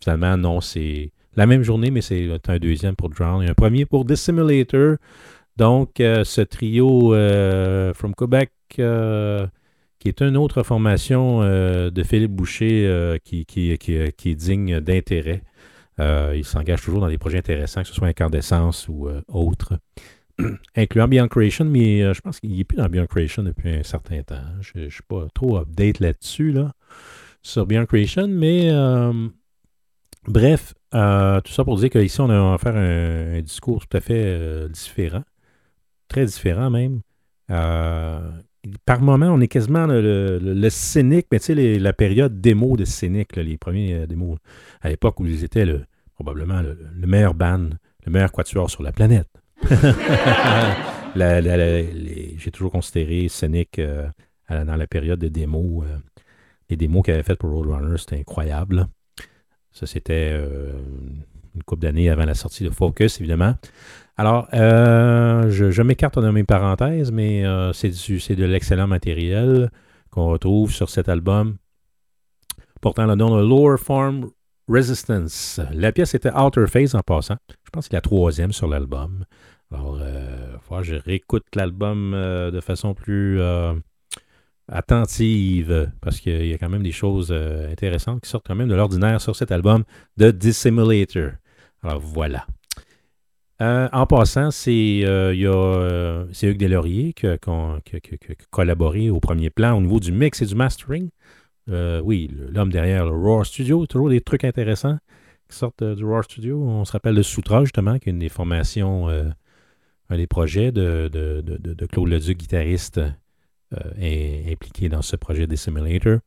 finalement, non, c'est la même journée, mais c'est un deuxième pour Drown. Et un premier pour Dissimulator. Donc, euh, ce trio euh, from Quebec, qui est une autre formation de Philippe Boucher qui, qui, est digne d'intérêt. Il s'engage toujours dans des projets intéressants, que ce soit Incandescence ou autre [CLEARS THROAT] incluant Beyond Creation, mais euh, je pense qu'il n'est plus dans Beyond Creation depuis un certain temps. Je ne suis pas trop update là-dessus, là, sur Beyond Creation, mais euh, bref, euh, tout ça pour dire qu'ici, on a à faire un, discours tout à fait différent, très différent même. Par moment, on est quasiment le, le- le- cynique, mais tu sais, la période démo de cynique, là, les premiers démos, à l'époque où ils étaient le, probablement le, le meilleur band, le meilleur quatuor sur la planète. [LAUGHS] J'ai toujours considéré Scénic euh, à- dans la période des démos. euh, les démos qu'il avait faites pour Roadrunner, c'était incroyable. Ça, c'était euh, une couple d'années avant la sortie de Focus, évidemment. Alors, euh, je, m'écarte dans mes parenthèses, mais c'est de l'excellent matériel qu'on retrouve sur cet album portant le nom de Lower Farm Resistance. La pièce était Outer Phase en passant. Je pense que c'est la troisième sur l'album. Alors, euh, faudra que je réécoute l'album euh, de façon plus euh, attentive, parce qu'il y a quand même des choses euh, intéressantes qui sortent quand même de l'ordinaire sur cet album de Dissimulator. Alors, voilà. En passant, c'est Hugues Deslauriers qui a, collaboré au premier plan au niveau du mix et du mastering. Oui, l'homme derrière le Roar Studio, toujours des trucs intéressants qui sortent du Roar Studio. On se rappelle de Soutra, justement, qui est une des formations, un des projets de, de, de- de- de Claude Leduc, guitariste, euh, impliqué dans ce projet des Simulator.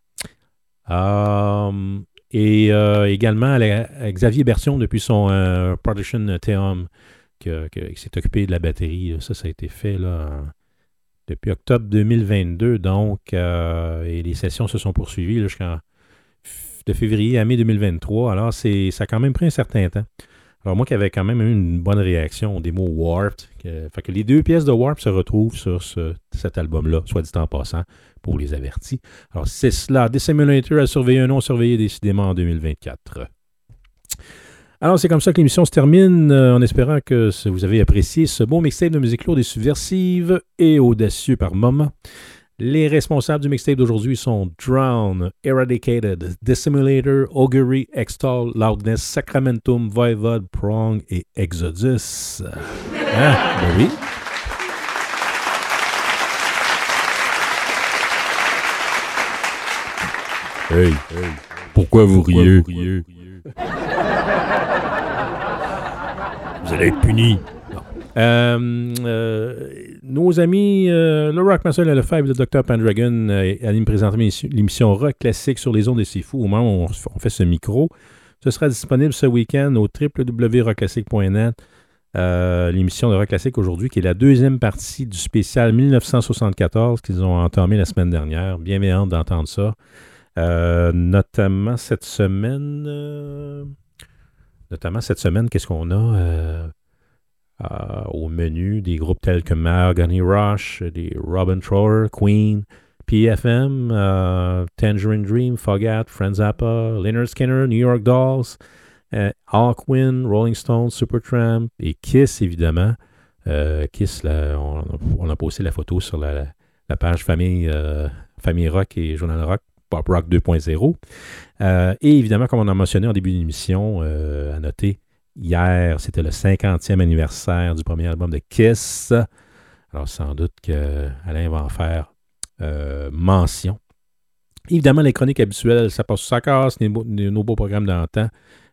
Euh, Et euh, également Xavier Bertion depuis son Production Theum, qui, s'est occupé de la batterie. Ça, ça a été fait là, depuis octobre 2022. Donc, et les sessions se sont poursuivies jusqu'en de février à mai 2023. Alors, ça a quand même pris un certain temps. Alors, moi qui avais quand même eu une bonne réaction au démo Warped, fait que les deux pièces de Warp se retrouvent sur ce- cet album-là, soit dit en passant, pour les avertis. Alors, c'est cela. Dissimulator a surveillé un nom surveillé décidément en 2024. Alors, c'est comme ça que l'émission se termine, euh, en espérant que vous avez apprécié ce beau mixtape de musique lourde et subversive et audacieux par moments. Les responsables du mixtape d'aujourd'hui sont Drown, Eradicated, Dissimulator, Augury, Extol, Loudness, Sacramentum, Voivod, Prong et Exodus. Hein? Ben oui. Hey, pourquoi vous riez? Vous allez être punis. Euh, euh, nos amis, euh, le Rockmaster et le Five de Dr. Pendragon euh, animent présentement l'émission- Rock Classique sur les ondes des C'est Fou au moment où on, fait ce micro. Ce sera disponible ce week-end au www.rockclassique.net. L'émission de Rock Classique aujourd'hui, qui est la deuxième partie du spécial 1974 qu'ils ont entamé la semaine dernière. Bien d'entendre ça. Notamment cette semaine. notamment cette semaine, qu'est-ce qu'on a euh, au menu des groupes tels que Mahogany Rush, des Robin Trower, Queen, PFM, euh, Tangerine Dream, Fogat, Franz Zappa, Leonard Skinner, New York Dolls, euh, Hawkwind, Rolling Stones, Supertramp et Kiss, évidemment. Euh, Kiss, on, a posté la photo sur la, page famille, famille Rock et Journal Rock, Pop Rock 2.0. Euh, et évidemment, comme on a mentionné en début d'émission, à noter, hier, c'était le 50e anniversaire du premier album de Kiss. Alors, sans doute qu'Alain va en faire euh, mention. Évidemment, les chroniques habituelles, ça passe ça casse, nos, beaux- programmes d'antan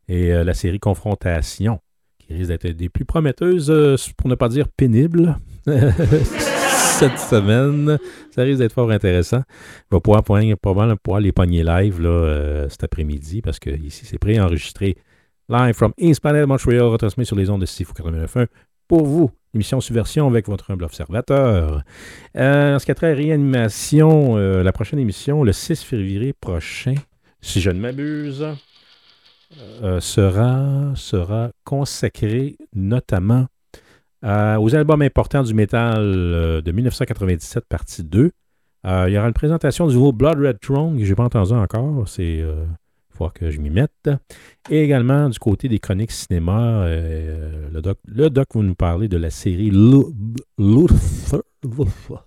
et euh, la série Confrontation, qui risque d'être des plus prometteuses, euh, pour ne pas dire pénibles, [LAUGHS] cette semaine. Ça risque d'être fort intéressant. On va pouvoir, probablement les pogner live là, cet après-midi, parce que ici, c'est préenregistré live from East Planet Montreal, retransmis sur les ondes de Sifu 89.1 pour vous. Émission Subversion avec votre humble observateur. Euh, en ce qui a trait à réanimation, euh, la prochaine émission, le 6 février prochain, si je ne m'abuse, euh, sera, sera consacrée notamment aux albums importants du métal de 1997, partie 2. Euh, il y aura une présentation du nouveau Blood Red Throne que je n'ai pas entendu encore. C'est faut que je m'y mette. Et également du côté des chroniques cinéma, euh, le, doc, le va nous parler de la série Lu- Luther. [LAUGHS]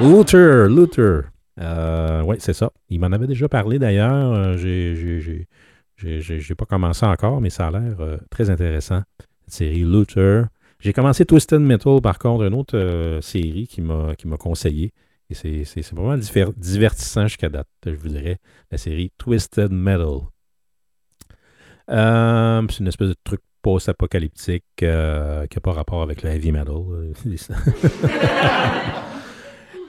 Luther, Luther. Euh, oui, c'est ça. Il m'en avait déjà parlé d'ailleurs. Euh, j'ai- j'ai- pas commencé encore, mais ça a l'air très intéressant. Cette série Luther. J'ai commencé Twisted Metal, par contre, une autre série qui m'a conseillé. C'est- vraiment divertissant jusqu'à date, je vous dirais. La série Twisted Metal. Euh, c'est une espèce de truc post-apocalyptique euh, qui n'a pas rapport avec le heavy metal.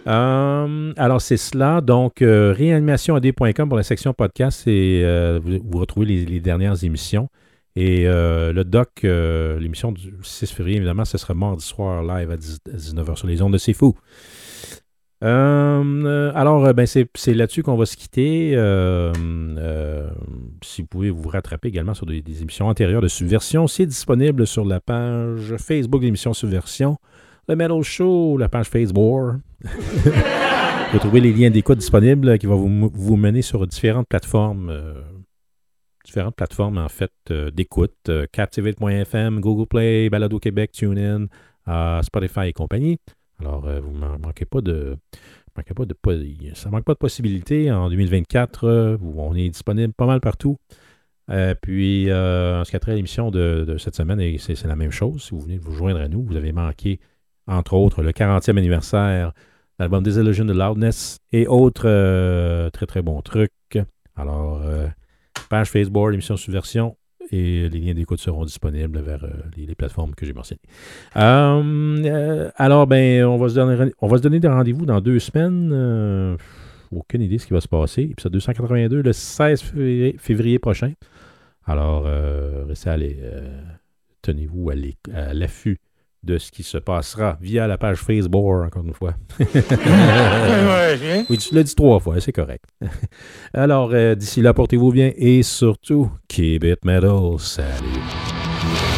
Euh, [LAUGHS] alors, c'est cela. Donc, réanimationad.com pour la section podcast. Et, vous, retrouvez les, les dernières émissions. Et le doc, l'émission du 6 février, évidemment, ce sera mardi soir live à 10 à 19h sur les ondes de C'est Fou. Euh, euh, alors, euh, ben, c'est là-dessus qu'on va se quitter. Si vous pouvez vous rattraper également sur des, émissions antérieures de Subversion, c'est disponible sur la page Facebook de l'émission Subversion, le Metal Show, la page Facebook. [LAUGHS] vous trouvez les liens d'écoute disponibles qui vont vous, vous mener sur différentes plateformes. différentes plateformes en fait d'écoute, Captivate.fm, Google Play, Balado Québec, TuneIn, Spotify et compagnie. Alors, euh, vous ne manquez pas de. manquez pas de ça manque pas de possibilités. En 2024, euh, on est disponible pas mal partout. Euh, puis, euh, en ce qui a trait à l'émission de, cette semaine, c'est la même chose. Si vous venez de vous joindre à nous, vous avez manqué, entre autres, le 40e anniversaire de l'album Disillusion de Loudness et autres très très bons trucs. Alors, page Facebook, émission Subversion, et les liens d'écoute seront disponibles vers euh, les, plateformes que j'ai mentionnées. Euh, euh, alors, ben, on va se donner, on va se donner des rendez-vous dans deux semaines. euh, aucune idée de ce qui va se passer. Épisode 282, le 16 février, prochain. Alors, restez à tenez-vous à l'affût de ce qui se passera via la page Facebook, encore une fois. [LAUGHS] oui, tu l'as dit trois fois, c'est correct. [LAUGHS] Alors, euh, d'ici là, portez-vous bien et surtout, keep it metal. Salut.